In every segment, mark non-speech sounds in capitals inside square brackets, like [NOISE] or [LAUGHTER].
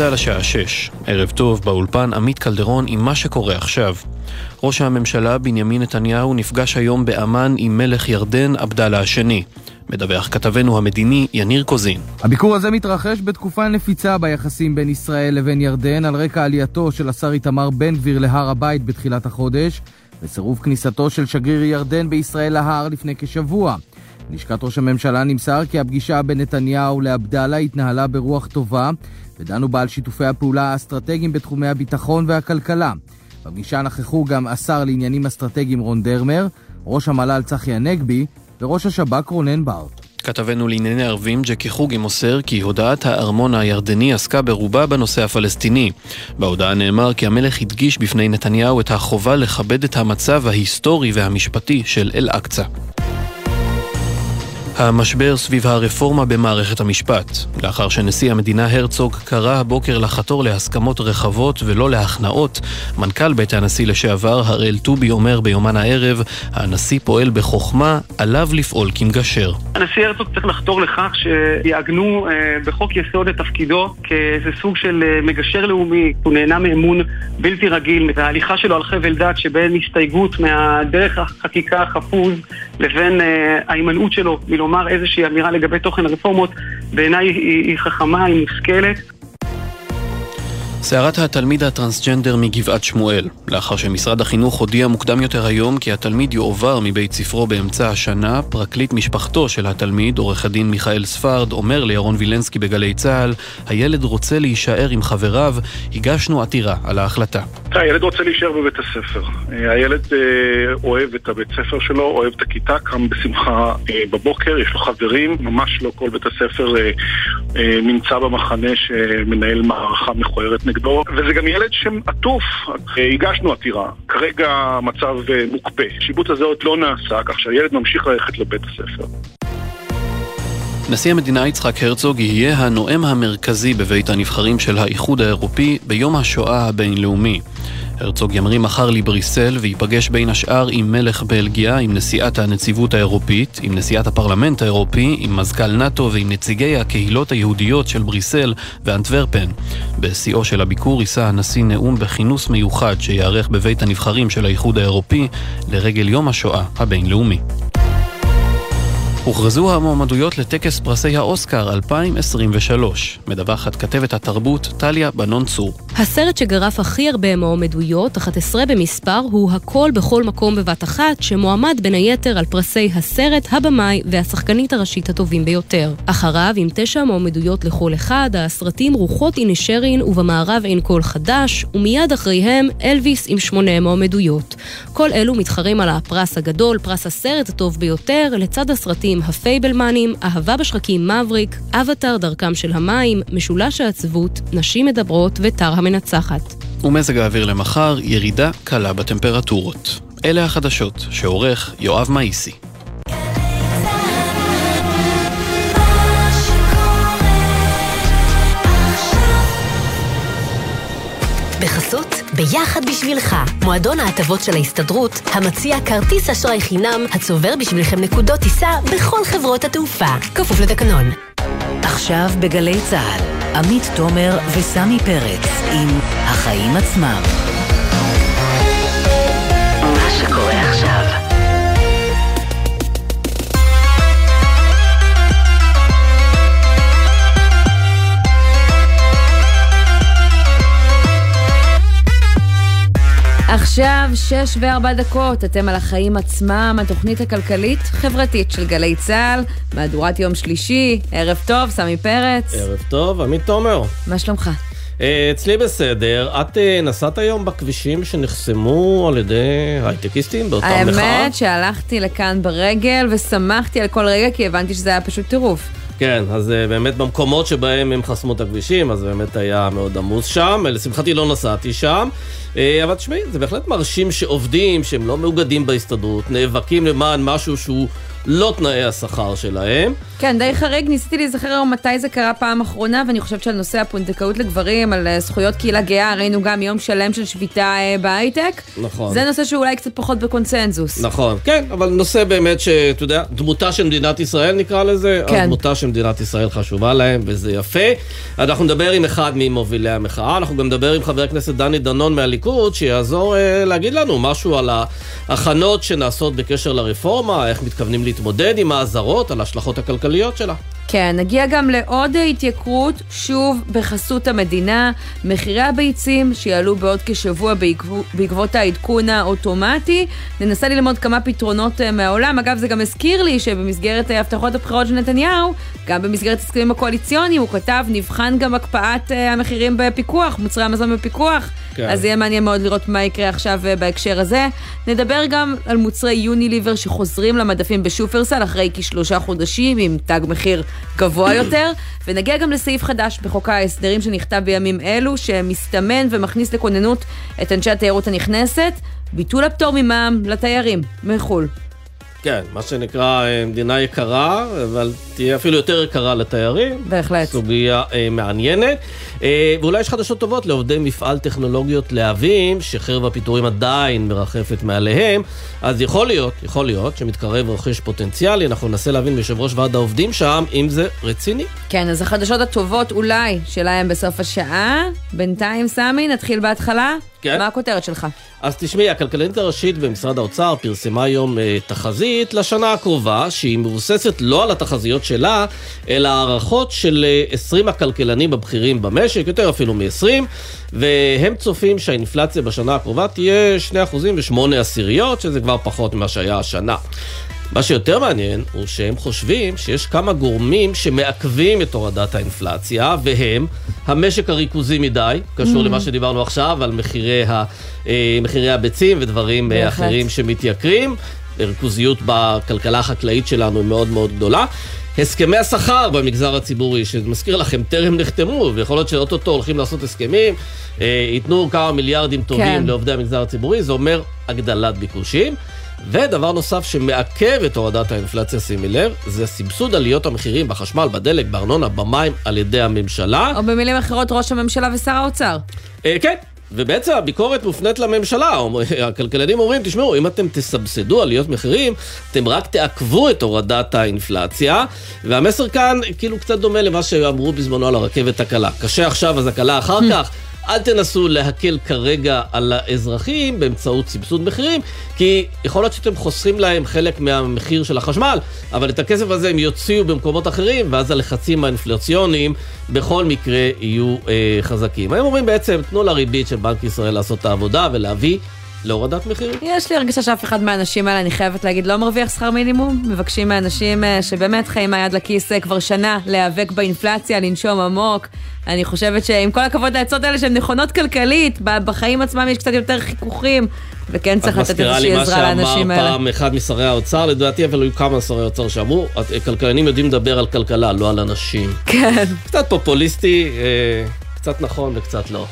צה"ל השעה 6. ערב טוב, באולפן עמית קלדרון עם מה שקורה עכשיו. ראש הממשלה בנימין נתניהו נפגש היום באמ"ן עם מלך ירדן עבדאללה השני. מדווח כתבנו המדיני יניר קוזין. הביקור הזה מתרחש בתקופה נפיצה ביחסים בין ישראל לבין ירדן על רקע עלייתו של השר איתמר בן גביר להר הבית בתחילת החודש וסירוב כניסתו של שגריר ירדן בישראל להר לפני כשבוע. לשכת ראש הממשלה נמסר כי הפגישה בין נתניהו לעבדאללה התנהלה ברוח טובה ודנו בה על שיתופי הפעולה האסטרטגיים בתחומי הביטחון והכלכלה. בפגישה נכחו גם השר לעניינים אסטרטגיים רון דרמר, ראש המל"ל צחי הנגבי וראש השב"כ רונן בר. כתבנו לענייני ערבים ג'קי חוגי מוסר כי הודעת הארמון הירדני עסקה ברובה בנושא הפלסטיני. בהודעה נאמר כי המלך הדגיש בפני נתניהו את החובה לכבד את המצב ההיסטורי והמשפטי של אל-אקצא. המשבר סביב הרפורמה במערכת המשפט. לאחר שנשיא המדינה הרצוג קרא הבוקר לחתור להסכמות רחבות ולא להכנעות, מנכ"ל בית הנשיא לשעבר הראל טובי אומר ביומן הערב, הנשיא פועל בחוכמה, עליו לפעול כמגשר. הנשיא הרצוג צריך לחתור לכך שיעגנו אה, בחוק יסוד את תפקידו כאיזה סוג של אה, מגשר לאומי. הוא נהנה מאמון בלתי רגיל, ההליכה שלו על חבל דת שבין הסתייגות מהדרך החקיקה החפוז לבין אה, ההימנעות שלו מלומר איזושהי אמירה לגבי תוכן הרפורמות, בעיניי היא, היא חכמה, היא מושכלת. סערת התלמיד הטרנסג'נדר מגבעת שמואל, לאחר שמשרד החינוך הודיע מוקדם יותר היום כי התלמיד יועבר מבית ספרו באמצע השנה, פרקליט משפחתו של התלמיד, עורך הדין מיכאל ספרד, אומר לירון וילנסקי בגלי צה"ל, הילד רוצה להישאר עם חבריו, הגשנו עתירה על ההחלטה. הילד רוצה להישאר בבית הספר. הילד אה, אוהב את הבית ספר שלו, אוהב את הכיתה, קם בשמחה אה, בבוקר, יש לו חברים, ממש לא כל בית הספר אה, נמצא במחנה שמנהל מערכה מכוערת נגדו, וזה גם ילד שעטוף, הגשנו עתירה, כרגע המצב מוקפא. השיבוט הזה עוד לא נעשה, כך שהילד ממשיך ללכת לבית הספר. נשיא המדינה יצחק הרצוג יהיה הנואם המרכזי בבית הנבחרים של האיחוד האירופי ביום השואה הבינלאומי. הרצוג ימריא מחר לבריסל וייפגש בין השאר עם מלך בלגיה, עם נשיאת הנציבות האירופית, עם נשיאת הפרלמנט האירופי, עם מזכ"ל נאט"ו ועם נציגי הקהילות היהודיות של בריסל ואנטוורפן. בשיאו של הביקור יישא הנשיא נאום בכינוס מיוחד שייערך בבית הנבחרים של האיחוד האירופי לרגל יום השואה הבינלאומי. הוכרזו המועמדויות לטקס פרסי האוסקר 2023. מדווחת כתבת התרבות טליה בנון צור. הסרט שגרף הכי הרבה מועמדויות, 11 במספר, הוא הכל בכל מקום בבת אחת, שמועמד בין היתר על פרסי הסרט, הבמאי והשחקנית הראשית הטובים ביותר. אחריו, עם תשע מועמדויות לכל אחד, הסרטים רוחות אינשרין ובמערב אין קול חדש, ומיד אחריהם אלוויס עם שמונה מועמדויות. כל אלו מתחרים על הפרס הגדול, פרס הסרט הטוב ביותר, לצד הסרטים הסרטים הפייבלמנים, אהבה בשחקים מאווריק, אבטאר דרכם של המים, משולש העצבות, נשים מדברות וטאר המנצחת. ומזג האוויר למחר, ירידה קלה בטמפרטורות. אלה החדשות, שעורך יואב מאיסי. ביחד בשבילך, מועדון ההטבות של ההסתדרות, המציע כרטיס אשראי חינם, הצובר בשבילכם נקודות טיסה בכל חברות התעופה. כפוף לתקנון. עכשיו בגלי צה"ל, עמית תומר וסמי פרץ עם החיים עצמם. עכשיו שש וארבע דקות, אתם על החיים עצמם, התוכנית הכלכלית-חברתית של גלי צה"ל, מהדורת יום שלישי, ערב טוב, סמי פרץ. ערב טוב, עמית תומר. מה שלומך? אה, אצלי בסדר. את אה, נסעת היום בכבישים שנחסמו על ידי הייטקיסטים באותה מחאה? האמת שהלכתי לכאן ברגל ושמחתי על כל רגע כי הבנתי שזה היה פשוט טירוף. כן, אז uh, באמת במקומות שבהם הם חסמו את הכבישים, אז באמת היה מאוד עמוס שם. לשמחתי לא נסעתי שם. Uh, אבל תשמעי, זה בהחלט מרשים שעובדים, שהם לא מאוגדים בהסתדרות, נאבקים למען משהו שהוא לא תנאי השכר שלהם. כן, די חריג, ניסיתי להיזכר היום מתי זה קרה פעם אחרונה, ואני חושבת שעל נושא הפונדקאות לגברים, על אה, זכויות קהילה גאה, ראינו גם יום שלם של שביתה אה, בהייטק. נכון. זה נושא שאולי קצת פחות בקונצנזוס. נכון, כן, אבל נושא באמת שאתה יודע, דמותה של מדינת ישראל נקרא לזה, כן. דמותה של מדינת ישראל חשובה להם, וזה יפה. אנחנו נדבר עם אחד ממובילי המחאה, אנחנו גם נדבר עם חבר הכנסת דני דנון מהליכוד, שיעזור אה, להגיד לנו משהו על ההכנות שנעשות בקשר לרפורמה, איך מתכוונים להתמודד עם האזהרות, על ההשלכות הכלכליות שלה. כן, נגיע גם לעוד התייקרות, שוב בחסות המדינה, מחירי הביצים שיעלו בעוד כשבוע בעקב- בעקבות העדכון האוטומטי. ננסה ללמוד כמה פתרונות אה, מהעולם. אגב, זה גם הזכיר לי שבמסגרת הבטחות הבחירות של נתניהו, גם במסגרת הסכמים הקואליציוניים, הוא כתב, נבחן גם הקפאת אה, המחירים בפיקוח, מוצרי המזון בפיקוח. כן. אז יהיה מעניין מאוד לראות מה יקרה עכשיו אה, בהקשר הזה. נדבר גם על מוצרי יוניליבר שחוזרים למדפים בשופרסל אחרי כשלושה חודשים עם תג מחיר גבוה יותר, ונגיע גם לסעיף חדש בחוק ההסדרים שנכתב בימים אלו, שמסתמן ומכניס לכוננות את אנשי התיירות הנכנסת, ביטול הפטור ממע"מ לתיירים מחו"ל. כן, מה שנקרא אה, מדינה יקרה, אבל תהיה אפילו יותר יקרה לתיירים. בהחלט. סוגיה אה, מעניינת. אה, ואולי יש חדשות טובות לעובדי מפעל טכנולוגיות להבים, שחרב הפיטורים עדיין מרחפת מעליהם. אז יכול להיות, יכול להיות, שמתקרב רוכש פוטנציאלי, אנחנו ננסה להבין מיושב ראש ועד העובדים שם, אם זה רציני. כן, אז החדשות הטובות אולי שלהם בסוף השעה. בינתיים, סמי, נתחיל בהתחלה. כן. מה הכותרת שלך? אז תשמעי, הכלכלנית הראשית במשרד האוצר פרסמה היום אה, תחזית לשנה הקרובה, שהיא מבוססת לא על התחזיות שלה, אלא הערכות של אה, 20 הכלכלנים הבכירים במשק, יותר אפילו מ-20, והם צופים שהאינפלציה בשנה הקרובה תהיה 2% ו-8 עשיריות, שזה כבר פחות ממה שהיה השנה. מה שיותר מעניין הוא שהם חושבים שיש כמה גורמים שמעכבים את הורדת האינפלציה, והם המשק הריכוזי מדי, קשור Mm. למה שדיברנו עכשיו על מחירי, ה, אה, מחירי הביצים ודברים אה, בהחלט. אחרים שמתייקרים. ריכוזיות בכלכלה החקלאית שלנו היא מאוד מאוד גדולה. הסכמי השכר במגזר הציבורי, שמזכיר לכם, טרם נחתמו, ויכול להיות שאוטוטו הולכים לעשות הסכמים, אה, ייתנו כמה מיליארדים טובים כן. לעובדי המגזר הציבורי, זה אומר הגדלת ביקושים. ודבר נוסף שמעכב את הורדת האינפלציה, שימי לב, זה סבסוד עליות המחירים בחשמל, בדלק, בארנונה, במים, על ידי הממשלה. או במילים אחרות, ראש הממשלה ושר האוצר. אה, כן, ובעצם הביקורת מופנית לממשלה. [LAUGHS] הכלכלנים אומרים, תשמעו, אם אתם תסבסדו עליות מחירים, אתם רק תעכבו את הורדת האינפלציה. והמסר כאן כאילו קצת דומה למה שאמרו בזמנו על הרכבת הקלה. קשה עכשיו, אז הקלה אחר [LAUGHS] כך. אל תנסו להקל כרגע על האזרחים באמצעות סבסוד מחירים, כי יכול להיות שאתם חוסכים להם חלק מהמחיר של החשמל, אבל את הכסף הזה הם יוציאו במקומות אחרים, ואז הלחצים האינפלציוניים בכל מקרה יהיו אה, חזקים. הם אומרים בעצם, תנו לריבית של בנק ישראל לעשות את העבודה ולהביא להורדת מחירים. יש לי הרגשה שאף אחד מהאנשים האלה, אני חייבת להגיד, לא מרוויח שכר מינימום. מבקשים מאנשים אה, שבאמת חיים מהיד לכיס אה, כבר שנה להיאבק באינפלציה, לנשום עמוק. אני חושבת שעם כל הכבוד לעצות האלה שהן נכונות כלכלית, בחיים עצמם יש קצת יותר חיכוכים, וכן צריך את לתת מזכירה לי איזושהי מה עזרה שאמר לאנשים האלה. פעם אחד משרי האוצר, לדעתי, אבל היו כמה שרי אוצר שאמרו, כלכלנים יודעים לדבר על כלכלה, לא על אנשים. כן. קצת פופוליסטי, אה, קצת נכון וקצת לא.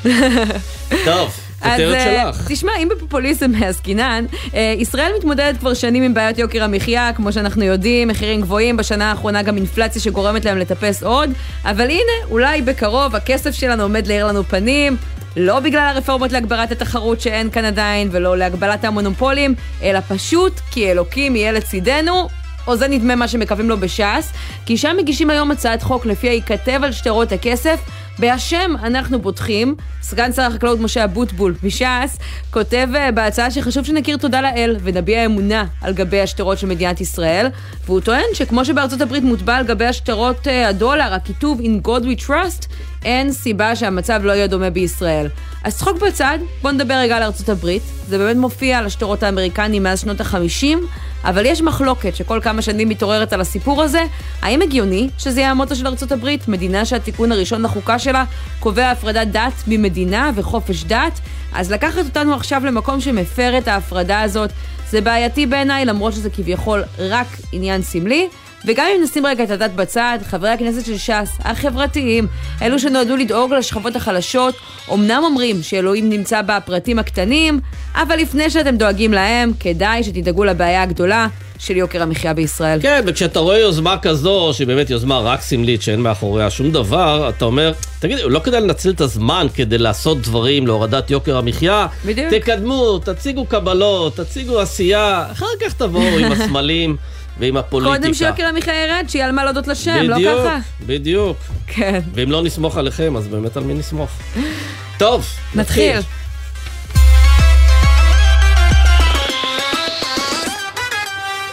[LAUGHS] טוב, כותרת אה, שלך. תשמע, אם בפופוליזם עסקינן, אה, ישראל מתמודדת כבר שנים עם בעיות יוקר המחיה, כמו שאנחנו יודעים, מחירים גבוהים, בשנה האחרונה גם אינפלציה שגורמת להם לטפס עוד, אבל הנה, אולי בקרוב הכסף שלנו עומד להאיר לנו פנים. לא בגלל הרפורמות להגברת התחרות שאין כאן עדיין, ולא להגבלת המונופולים, אלא פשוט כי אלוקים יהיה לצידנו, או זה נדמה מה שמקווים לו בש"ס, כי שם מגישים היום הצעת חוק לפיה ייכתב על שטרות הכסף בהשם אנחנו בוטחים. סגן שר החקלאות משה אבוטבול מש"ס כותב אה, בהצעה שחשוב שנכיר תודה לאל ונביע אמונה על גבי השטרות של מדינת ישראל, והוא טוען שכמו שבארצות הברית מוטבע על גבי השטרות אה, הדולר הכיתוב In God We Trust, אין סיבה שהמצב לא יהיה דומה בישראל. אז צחוק בצד, בואו נדבר רגע על ארצות הברית. זה באמת מופיע על השטרות האמריקניים מאז שנות ה-50, אבל יש מחלוקת שכל כמה שנים מתעוררת על הסיפור הזה. האם הגיוני שזה יהיה המוטו של ארצות הברית, מדינה שהתיקון הראשון לחוקה שלה קובע הפרדת דת ממדינה וחופש דת? אז לקחת אותנו עכשיו למקום שמפר את ההפרדה הזאת, זה בעייתי בעיניי, למרות שזה כביכול רק עניין סמלי. וגם אם נשים רגע את הדת בצד, חברי הכנסת של ש"ס, החברתיים, אלו שנועדו לדאוג לשכבות החלשות, אמנם אומרים שאלוהים נמצא בפרטים הקטנים, אבל לפני שאתם דואגים להם, כדאי שתדאגו לבעיה הגדולה של יוקר המחיה בישראל. כן, וכשאתה רואה יוזמה כזו, שהיא באמת יוזמה רק סמלית, שאין מאחוריה שום דבר, אתה אומר, תגיד, לא כדאי לנצל את הזמן כדי לעשות דברים להורדת יוקר המחיה? בדיוק. תקדמו, תציגו קבלות, תציגו עשייה, אחר כך תבואו עם [LAUGHS] הסמלים. ועם הפוליטיקה. קודם שיוקר המחיה ירד, שיהיה על מה להודות לשם, לא בדיוק, ככה? בדיוק. כן. ואם לא נסמוך עליכם, אז באמת על מי נסמוך? טוב, נתחיל. נתחיל.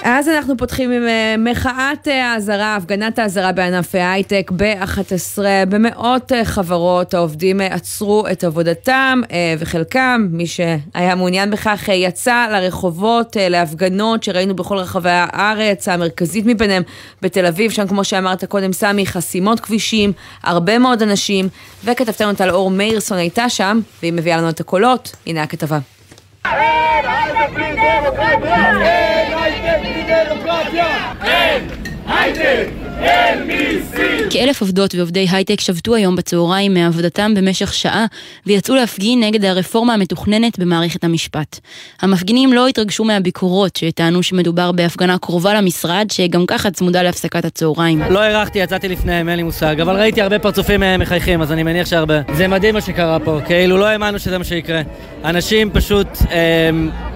אז אנחנו פותחים עם אה, מחאת אה, האזהרה, הפגנת האזהרה בענף ההייטק ב-11 במאות אה, חברות. העובדים עצרו את עבודתם וחלקם, מי שהיה מעוניין בכך, יצא לרחובות, להפגנות שראינו בכל רחבי הארץ, המרכזית מביניהם בתל אביב, שם כמו שאמרת קודם סמי, חסימות כבישים, הרבה מאוד אנשים, וכתבתנו טל אור מאירסון הייתה שם, והיא מביאה לנו את הקולות, הנה הכתבה. Ei, nós é primeiro campeão! Ei, nós é primeiro campeão! Ei! כאלף עובדות ועובדי הייטק שבתו היום בצהריים מעבודתם במשך שעה ויצאו להפגין נגד הרפורמה המתוכננת במערכת המשפט. המפגינים לא התרגשו מהביקורות שטענו שמדובר בהפגנה קרובה למשרד שגם ככה צמודה להפסקת הצהריים. לא הערכתי, יצאתי לפניהם, אין לי מושג, אבל ראיתי הרבה פרצופים אה, מחייכים, אז אני מניח שהרבה. זה מדהים מה שקרה פה, כאילו לא האמנו שזה מה שיקרה. אנשים פשוט אה,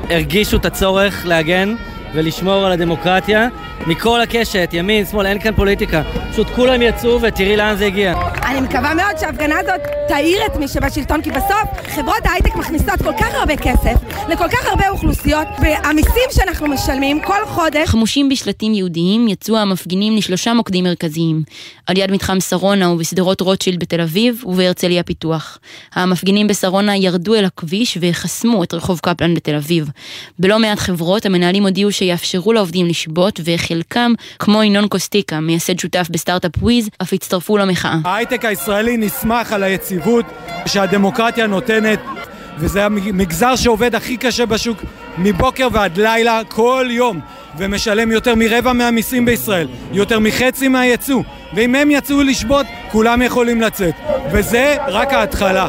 הרגישו את הצורך להגן ולשמור על הדמוקרטיה מכל הקשת, ימין, שמאל, אין כאן פוליטיקה. פשוט כולם יצאו ותראי לאן זה הגיע. אני מקווה מאוד שההפגנה הזאת תעיר את מי שבשלטון, כי בסוף חברות ההייטק מכניסות כל כך הרבה כסף לכל כך הרבה אוכלוסיות, והמיסים שאנחנו משלמים כל חודש... חמושים בשלטים יהודיים יצאו המפגינים לשלושה מוקדים מרכזיים, על יד מתחם שרונה ובשדרות רוטשילד בתל אביב ובהרצליה פיתוח. המפגינים בשרונה ירדו אל הכביש וחסמו את רחוב קפלן בתל אביב. בלא מעט חברות המנהלים הודיעו שיאפשרו לעובדים לשבות וחלקם, כמו ינון קוסטיקה, מייסד שותף בסטארט-אפ וויז, אף הצטרפו למחאה. ההייטק הישראלי נסמך על היציבות שהדמוקרטיה נותנת וזה המגזר שעובד הכי קשה בשוק מבוקר ועד לילה כל יום ומשלם יותר מרבע מהמיסים בישראל, יותר מחצי מהייצוא. ואם הם יצאו לשבות, כולם יכולים לצאת. וזה רק ההתחלה.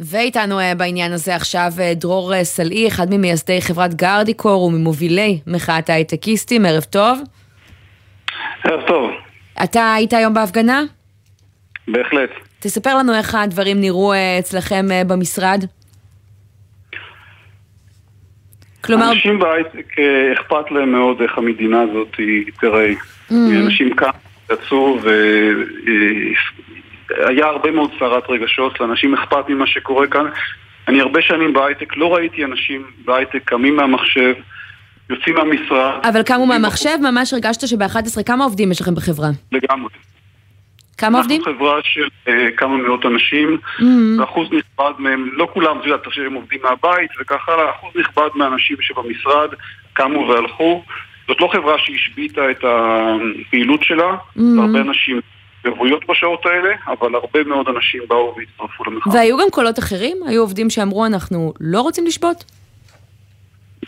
ואיתנו אה, בעניין הזה עכשיו אה, דרור אה, סלעי, אחד ממייסדי חברת גרדיקור וממובילי מחאת ההייטקיסטים, ערב טוב. ערב טוב, אתה היית היום בהפגנה? בהחלט. תספר לנו איך הדברים נראו אה, אצלכם אה, במשרד. כלומר, אנשים בהייטק אה, אכפת להם מאוד איך המדינה הזאת היא תיראה. Mm. אנשים כאן יצאו והיה הרבה מאוד סערת רגשות, לאנשים אכפת ממה שקורה כאן. אני הרבה שנים בהייטק, לא ראיתי אנשים בהייטק קמים מהמחשב, יוצאים מהמשרד. אבל קמו מהמחשב, ממש הרגשת שב-11 כמה עובדים יש לכם בחברה? לגמרי. כמה עובדים? אנחנו חברה של אה, כמה מאות אנשים, Mhm. ואחוז נכבד מהם, לא כולם, את יודעת, הם עובדים מהבית וכך הלאה, אחוז נכבד מהאנשים שבמשרד קמו והלכו. זאת לא חברה שהשביתה את הפעילות שלה, Mhm. הרבה אנשים רוויות בשעות האלה, אבל הרבה מאוד אנשים באו והצטרפו למחאה. והיו גם קולות אחרים? היו עובדים שאמרו אנחנו לא רוצים לשבות?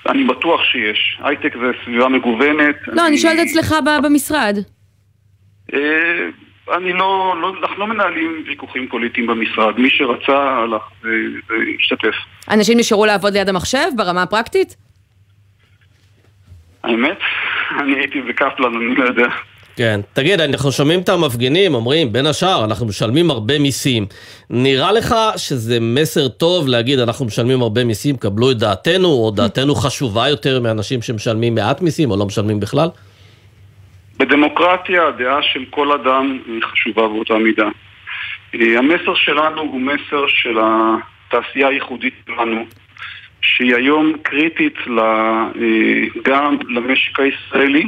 אני בטוח שיש. הייטק זה סביבה מגוונת. לא, אני שואלת אצלך במשרד. אה, אני לא, לא, אנחנו לא מנהלים ויכוחים פוליטיים במשרד. מי שרצה הלך והשתתף. אנשים נשארו לעבוד ליד המחשב ברמה הפרקטית? האמת, [LAUGHS] אני הייתי בקפלן, אני לא יודע. כן. תגיד, אנחנו שומעים את המפגינים, אומרים, בין השאר, אנחנו משלמים הרבה מיסים. נראה לך שזה מסר טוב להגיד, אנחנו משלמים הרבה מיסים, קבלו את דעתנו, או דעתנו חשובה יותר מאנשים שמשלמים מעט מיסים, או לא משלמים בכלל? בדמוקרטיה הדעה של כל אדם היא חשובה באותה מידה. אה, המסר שלנו הוא מסר של התעשייה הייחודית שלנו, שהיא היום קריטית אה, גם למשק הישראלי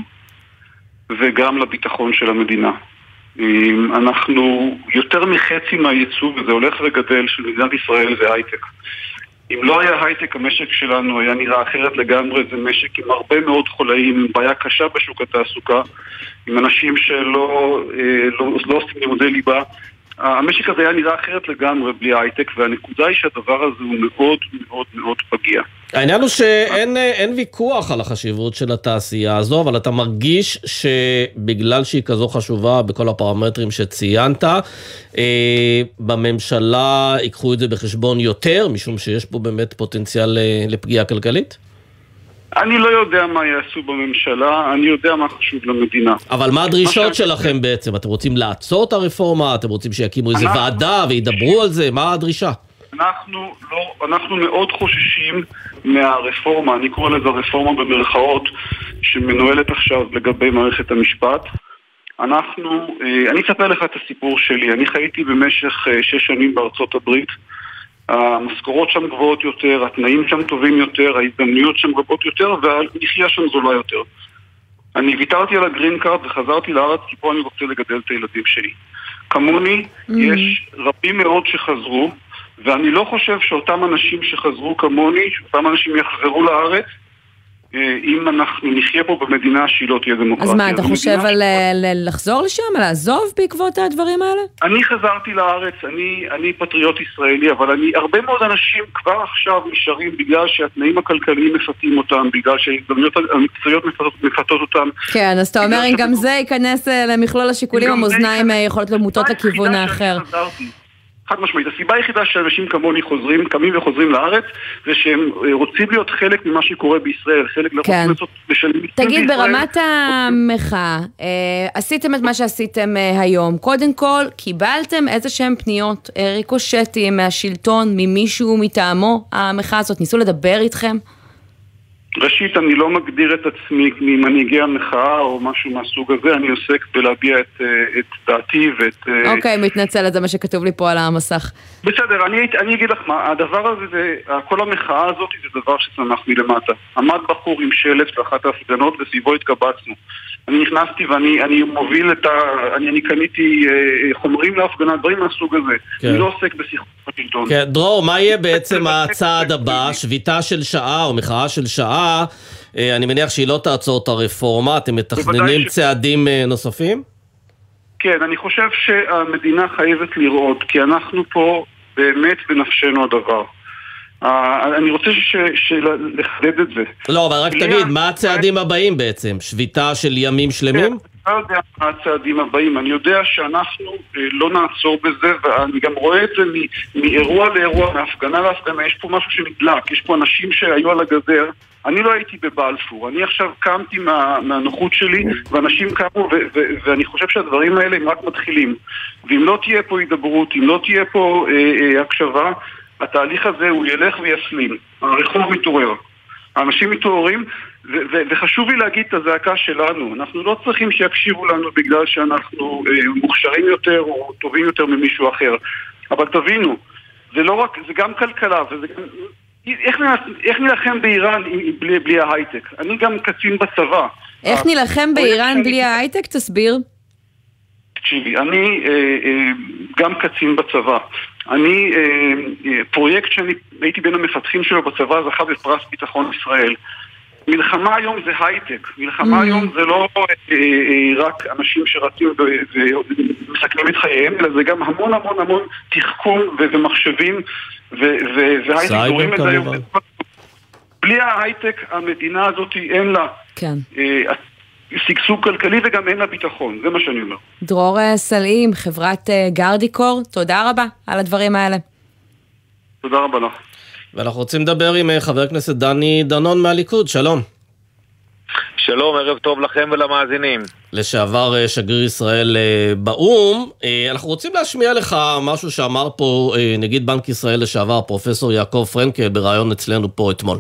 וגם לביטחון של המדינה. אה, אנחנו יותר מחצי מהייצוא, וזה הולך וגדל, של מדינת ישראל זה הייטק. אם לא היה הייטק, המשק שלנו היה נראה אחרת לגמרי, זה משק עם הרבה מאוד חולאים, עם בעיה קשה בשוק התעסוקה, עם אנשים שלא אה, לא, לא עושים לימודי ליבה, המשק הזה היה נראה אחרת לגמרי בלי הייטק, והנקודה היא שהדבר הזה הוא מאוד מאוד מאוד פגיע. העניין הוא שאין אין ויכוח על החשיבות של התעשייה הזו, אבל אתה מרגיש שבגלל שהיא כזו חשובה בכל הפרמטרים שציינת, אה, בממשלה ייקחו את זה בחשבון יותר, משום שיש פה באמת פוטנציאל אה, לפגיעה כלכלית? אני לא יודע מה יעשו בממשלה, אני יודע מה חשוב למדינה. אבל מה הדרישות שלכם בעצם? אתם רוצים לעצור את הרפורמה? אתם רוצים שיקימו איזה אנחנו- ועדה וידברו על זה? מה הדרישה? אנחנו לא, אנחנו מאוד חוששים מהרפורמה, אני קורא לזה רפורמה במרכאות, שמנוהלת עכשיו לגבי מערכת המשפט. אנחנו, אה, אני אספר לך את הסיפור שלי, אני חייתי במשך אה, שש שנים בארצות הברית. המשכורות שם גבוהות יותר, התנאים שם טובים יותר, ההזדמנויות שם רבות יותר והמחיה שם זולה יותר. אני ויתרתי על ה green card וחזרתי לארץ כי פה אני רוצה לגדל את הילדים שלי. כמוני, Mm. יש רבים מאוד שחזרו, ואני לא חושב שאותם אנשים שחזרו כמוני, שאותם אנשים יחזרו לארץ, אם אנחנו נחיה פה במדינה שהיא לא תהיה דמוקרטיה. אז מה, אתה חושב על אה, לחזור לשם, לעזוב בעקבות הדברים האלה? אני חזרתי לארץ, אני, אני פטריוט ישראלי, אבל אני, הרבה מאוד אנשים כבר עכשיו נשארים בגלל שהתנאים הכלכליים מפתים אותם, בגלל שההזדמנויות המקצועיות מפתות, אותם. כן, אז אתה אומר אם גם זה ייכנס אה, למכלול השיקולים, המאזניים אה, יכולות להיות מוטות לכיוון האחר. חד משמעית. הסיבה היחידה שאנשים כמוני חוזרים, קמים וחוזרים לארץ, זה שהם אה, רוצים להיות חלק ממה שקורה בישראל, חלק כן. לעשות לשלם תגיד, בישראל. ברמת המחאה, אה, עשיתם את מה שעשיתם אה, היום. קודם כל, קיבלתם איזה שהם פניות אה, ריקושטים מהשלטון, ממישהו מטעמו, המחאה הזאת, ניסו לדבר איתכם? ראשית, אני לא מגדיר את עצמי ממנהיגי המחאה או משהו מהסוג הזה, אני עוסק בלהביע את, אה, את דעתי ואת... אה, אוקיי, מתנצלת, זה מה שכתוב לי פה על המסך. בסדר, אני, אני אגיד לך מה, הדבר הזה, זה, כל המחאה הזאת זה דבר שצמח מלמטה. עמד בחור עם שלט באחת ההפגנות וסביבו התקבצנו. אני נכנסתי ואני אני מוביל את ה... אני, אני קניתי אה, חומרים להפגנה, דברים מהסוג הזה. כן. אני לא עוסק בשיחות בשלטון. כן, דרור, מה יהיה [LAUGHS] בעצם הצעד הבא? שביתה של שעה או מחאה של שעה? אה, אני מניח שהיא לא תעצור את הרפורמה, אתם מתכננים ש- צעדים אה, נוספים? כן, אני חושב שהמדינה חייבת לראות, כי אנחנו פה באמת בנפשנו הדבר. אה, אני רוצה ש- ש- לחדד את זה. לא, אבל רק תגיד, מה הצעדים הבאים בעצם? שביתה של ימים שלמים? אני לא יודע מה הצעדים הבאים, אני יודע שאנחנו אה, לא נעצור בזה, ואני גם רואה את זה מאירוע לאירוע, מהפגנה להפגנה, יש פה משהו שנדלק, יש פה אנשים שהיו על הגדר, אני לא הייתי בבלפור, אני עכשיו קמתי מה, מהנוחות שלי, ואנשים קמו, ו- ו- ואני חושב שהדברים האלה הם רק מתחילים. ואם לא תהיה פה הידברות, אם לא תהיה פה אה, אה, הקשבה, התהליך הזה הוא ילך ויסלים. הרחוב מתעורר. האנשים מתעוררים, ו- ו- וחשוב לי להגיד את הזעקה שלנו. אנחנו לא צריכים שיקשיבו לנו בגלל שאנחנו אה, מוכשרים יותר או טובים יותר ממישהו אחר. אבל תבינו, זה לא רק, זה גם כלכלה, וזה גם... איך, איך נילחם באיראן בלי, בלי ההייטק? אני גם קצין בצבא. איך נילחם באיראן בלי ההייטק? תסביר. תקשיבי, אני אה, אה, גם קצין בצבא. אני, אה, אה, פרויקט שאני הייתי בין המפתחים שלו בצבא זכה בפרס ביטחון ישראל. מלחמה היום זה הייטק, מלחמה Mm. היום זה לא אה, אה, רק אנשים שרצים ומסכנים את חייהם, אלא זה גם המון המון המון תחכום ומחשבים והייטק. רואים את זה היום. בלי ההייטק המדינה הזאת אין לה כן. אה, שגשוג כלכלי וגם אין לה ביטחון, זה מה שאני אומר. דרור אה, סלעים, חברת אה, גרדיקור, תודה רבה על הדברים האלה. תודה רבה לך. ואנחנו רוצים לדבר עם אה, חבר הכנסת דני דנון מהליכוד, שלום. שלום, ערב טוב לכם ולמאזינים. לשעבר שגריר ישראל באו"ם. אנחנו רוצים להשמיע לך משהו שאמר פה נגיד בנק ישראל לשעבר, פרופסור יעקב פרנקל, בריאיון אצלנו פה אתמול.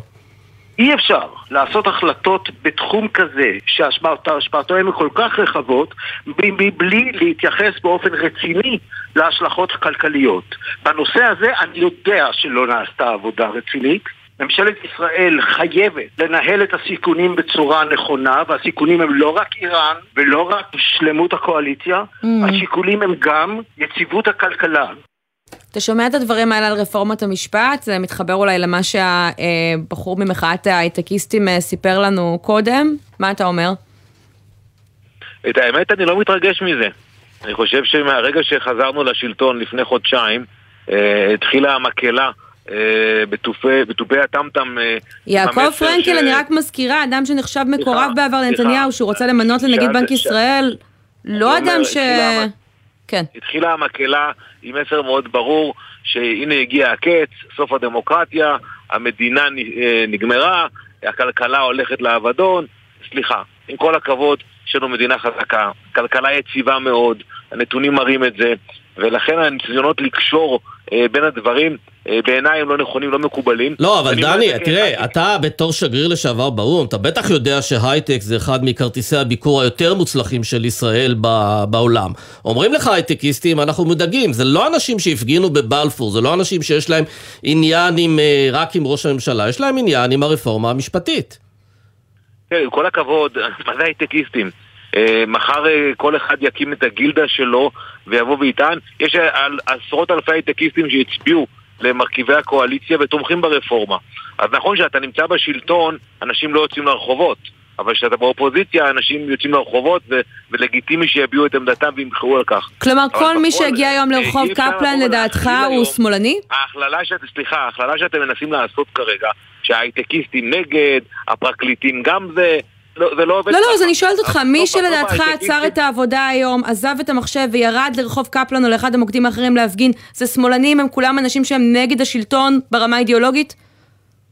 אי אפשר לעשות החלטות בתחום כזה שהשפעתו הן כל כך רחבות מבלי להתייחס באופן רציני להשלכות הכלכליות. בנושא הזה אני יודע שלא נעשתה עבודה רצינית. ממשלת ישראל חייבת לנהל את הסיכונים בצורה נכונה, והסיכונים הם לא רק איראן ולא רק שלמות הקואליציה, Mm. השיקולים הם גם יציבות הכלכלה. אתה שומע את הדברים האלה על רפורמת המשפט? זה מתחבר אולי למה שהבחור ממחאת ההייטקיסטים אה, סיפר לנו קודם? מה אתה אומר? את האמת, אני לא מתרגש מזה. אני חושב שמהרגע שחזרנו לשלטון לפני חודשיים, אה, התחילה המקהלה. אה, בתופי, הטמטם. אה, יעקב פרנקל. אני רק מזכירה, אדם שנחשב מקורב בעבר לנתניהו, שהוא רוצה למנות לנגיד בנק ישראל, לא אדם ש... כן. התחילה המקהלה עם מסר מאוד ברור, שהנה הגיע הקץ, סוף הדמוקרטיה, המדינה אה, נגמרה, הכלכלה הולכת לאבדון. סליחה, עם כל הכבוד, יש לנו מדינה חזקה, כלכלה יציבה מאוד, הנתונים מראים את זה, ולכן הניסיונות לקשור אה, בין הדברים בעיניי הם לא נכונים, לא מקובלים. לא, אבל דני, תראה, אתה בתור שגריר לשעבר באו"ם, אתה בטח יודע שהייטק זה אחד מכרטיסי הביקור היותר מוצלחים של ישראל בעולם. אומרים לך הייטקיסטים, אנחנו מודאגים, זה לא אנשים שהפגינו בבלפור, זה לא אנשים שיש להם עניין עם, אה, רק עם ראש הממשלה, יש להם עניין עם הרפורמה המשפטית. כן, עם כל הכבוד, [LAUGHS] מה זה הייטקיסטים? מחר כל אחד יקים את הגילדה שלו ויבוא ויטען. יש עשרות אלפי הייטקיסטים שהצביעו למרכיבי הקואליציה ותומכים ברפורמה. אז נכון שאתה נמצא בשלטון, אנשים לא יוצאים לרחובות. אבל כשאתה באופוזיציה, אנשים יוצאים לרחובות, ולגיטימי שיביעו את עמדתם וימחרו על כך. כלומר, כל מי שהגיע היום לרחוב קפלן, לדעתך, הוא שמאלני? ההכללה שאת, סליחה, ההכללה שאתם מנסים לעשות כרגע, שההייטקיסטים נגד, הפרקליטים גם זה, לא, זה לא עובד לא, לא, אז אני שואלת אותך, מי שלדעתך עצר את העבודה היום, עזב את המחשב וירד לרחוב קפלן או לאחד המוקדים האחרים להפגין, זה שמאלנים, הם כולם אנשים שהם נגד השלטון ברמה האידיאולוגית?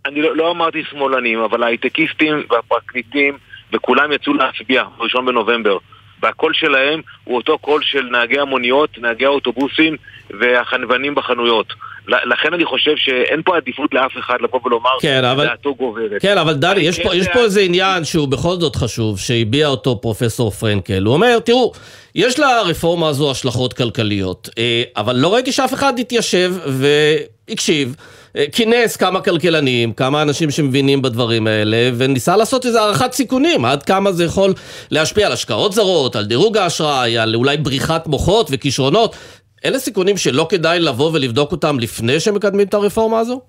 אני לא, לא אמרתי שמאלנים, אבל ההייטקיסטים והפרקליטים וכולם יצאו להצביע ב-1 בנובמבר. והקול שלהם הוא אותו קול של נהגי המוניות, נהגי האוטובוסים והחנוונים בחנויות. לכן אני חושב שאין פה עדיפות לאף אחד לבוא ולומר כן, אבל... דעתו גוברת. כן, אבל דני, יש, פה, יש פה איזה עניין שהוא בכל זאת חשוב, שהביע אותו פרופסור פרנקל. הוא אומר, תראו, יש לרפורמה הזו השלכות כלכליות, אה, אבל לא ראיתי שאף אחד התיישב והקשיב. אה, כינס כמה כלכלנים, כמה אנשים שמבינים בדברים האלה, וניסה לעשות איזו הערכת סיכונים, עד כמה זה יכול להשפיע על השקעות זרות, על דירוג האשראי, על אולי בריחת מוחות וכישרונות. אלה סיכונים שלא כדאי לבוא ולבדוק אותם לפני שמקדמים את הרפורמה הזו?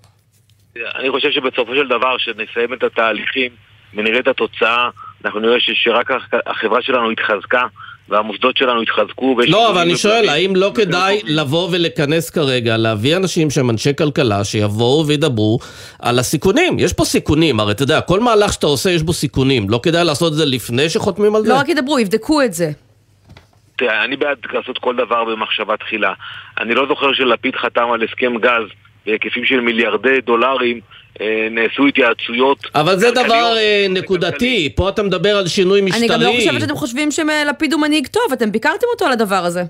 אני חושב שבסופו של דבר, שנסיים את התהליכים ונראה את התוצאה, אנחנו נראה שרק החברה שלנו התחזקה. והמוסדות שלנו התחזקו. לא, אבל אני שואל, האם לא כדאי לבוא ולכנס כרגע, להביא אנשים שהם אנשי כלכלה, שיבואו וידברו על הסיכונים? יש פה סיכונים, הרי אתה יודע, כל מהלך שאתה עושה יש בו סיכונים. לא כדאי לעשות את זה לפני שחותמים על זה? לא רק ידברו, יבדקו את זה. תראה, אני בעד לעשות כל דבר במחשבה תחילה. אני לא זוכר שלפיד חתם על הסכם גז בהיקפים של מיליארדי דולרים אה, נעשו התייעצויות. אבל זה דבר אה, נקודתי, פה אתה מדבר על שינוי משטרי. אני גם לא חושבת שאתם חושבים שלפיד הוא מנהיג טוב, אתם ביקרתם אותו על הדבר הזה.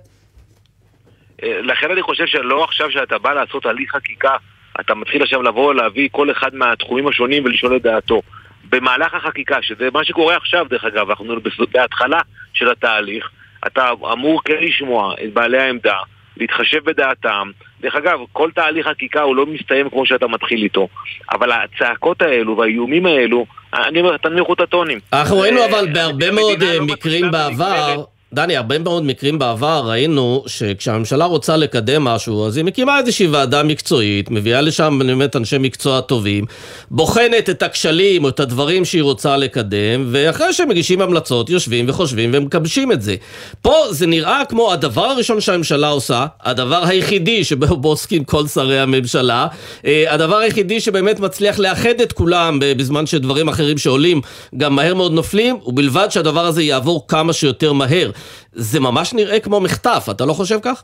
אה, לכן אני חושב שלא עכשיו שאתה בא לעשות הליך חקיקה, אתה מתחיל עכשיו לבוא להביא כל אחד מהתחומים השונים ולשאול את דעתו. במהלך החקיקה, שזה מה שקורה עכשיו דרך אגב, אנחנו בהתחלה של התהליך, אתה אמור כן לשמוע את בעלי העמדה, להתחשב בדעתם. דרך אגב, כל תהליך חקיקה הוא לא מסתיים כמו שאתה מתחיל איתו. אבל הצעקות האלו והאיומים האלו, אני אומר, תנמיכו את הטונים. אנחנו ראינו אבל בהרבה מאוד לא מקרים בעבר... דני, הרבה מאוד מקרים בעבר ראינו שכשהממשלה רוצה לקדם משהו, אז היא מקימה איזושהי ועדה מקצועית, מביאה לשם באמת אנשי מקצוע טובים, בוחנת את הכשלים או את הדברים שהיא רוצה לקדם, ואחרי שהם מגישים המלצות, יושבים וחושבים ומקבשים את זה. פה זה נראה כמו הדבר הראשון שהממשלה עושה, הדבר היחידי שבו עוסקים כל שרי הממשלה, אה, הדבר היחידי שבאמת מצליח לאחד את כולם בזמן שדברים אחרים שעולים גם מהר מאוד נופלים, ובלבד שהדבר הזה יעבור כמה שיותר מהר. זה ממש נראה כמו מחטף, אתה לא חושב כך?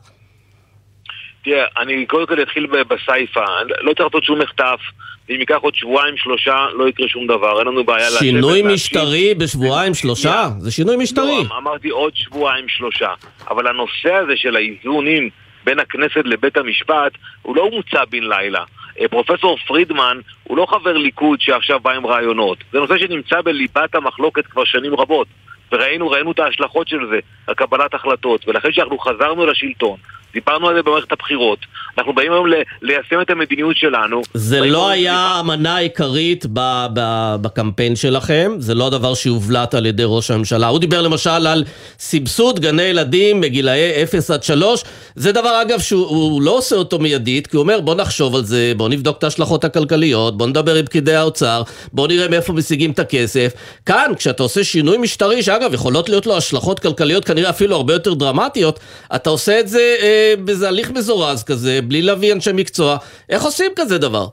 תראה, אני קודם כל אתחיל בסייפה, לא צריך לעשות שום מחטף, ואם ייקח עוד שבועיים שלושה לא יקרה שום דבר, אין לנו בעיה לשבת שינוי משטרי בשבועיים שלושה? זה שינוי משטרי. לא, אמרתי עוד שבועיים שלושה, אבל הנושא הזה של האיזונים בין הכנסת לבית המשפט הוא לא מוצע בן לילה. אה, פרופסור פרידמן הוא לא חבר ליכוד שעכשיו בא עם רעיונות, זה נושא שנמצא בליבת המחלוקת כבר שנים רבות. וראינו, ראינו את ההשלכות של זה, על קבלת החלטות, ולכן כשאנחנו חזרנו לשלטון, דיברנו על זה במערכת הבחירות. אנחנו באים היום ליישם את המדיניות שלנו. זה לא היה המנה העיקרית ב- ב- בקמפיין שלכם, זה לא הדבר שהובלט על ידי ראש הממשלה. הוא דיבר למשל על סבסוד גני ילדים בגילאי 0 עד 3. זה דבר אגב שהוא לא עושה אותו מיידית, כי הוא אומר בוא נחשוב על זה, בוא נבדוק את ההשלכות הכלכליות, בוא נדבר עם פקידי האוצר, בוא נראה מאיפה משיגים את הכסף. כאן, כשאתה עושה שינוי משטרי, שאגב יכולות להיות לו השלכות כלכליות כנראה אפילו הרבה יותר דרמטיות, אתה עושה את זה אה, באיזה הליך מזורז כזה, בלי להביא אנשי מקצוע. איך עושים כזה דבר?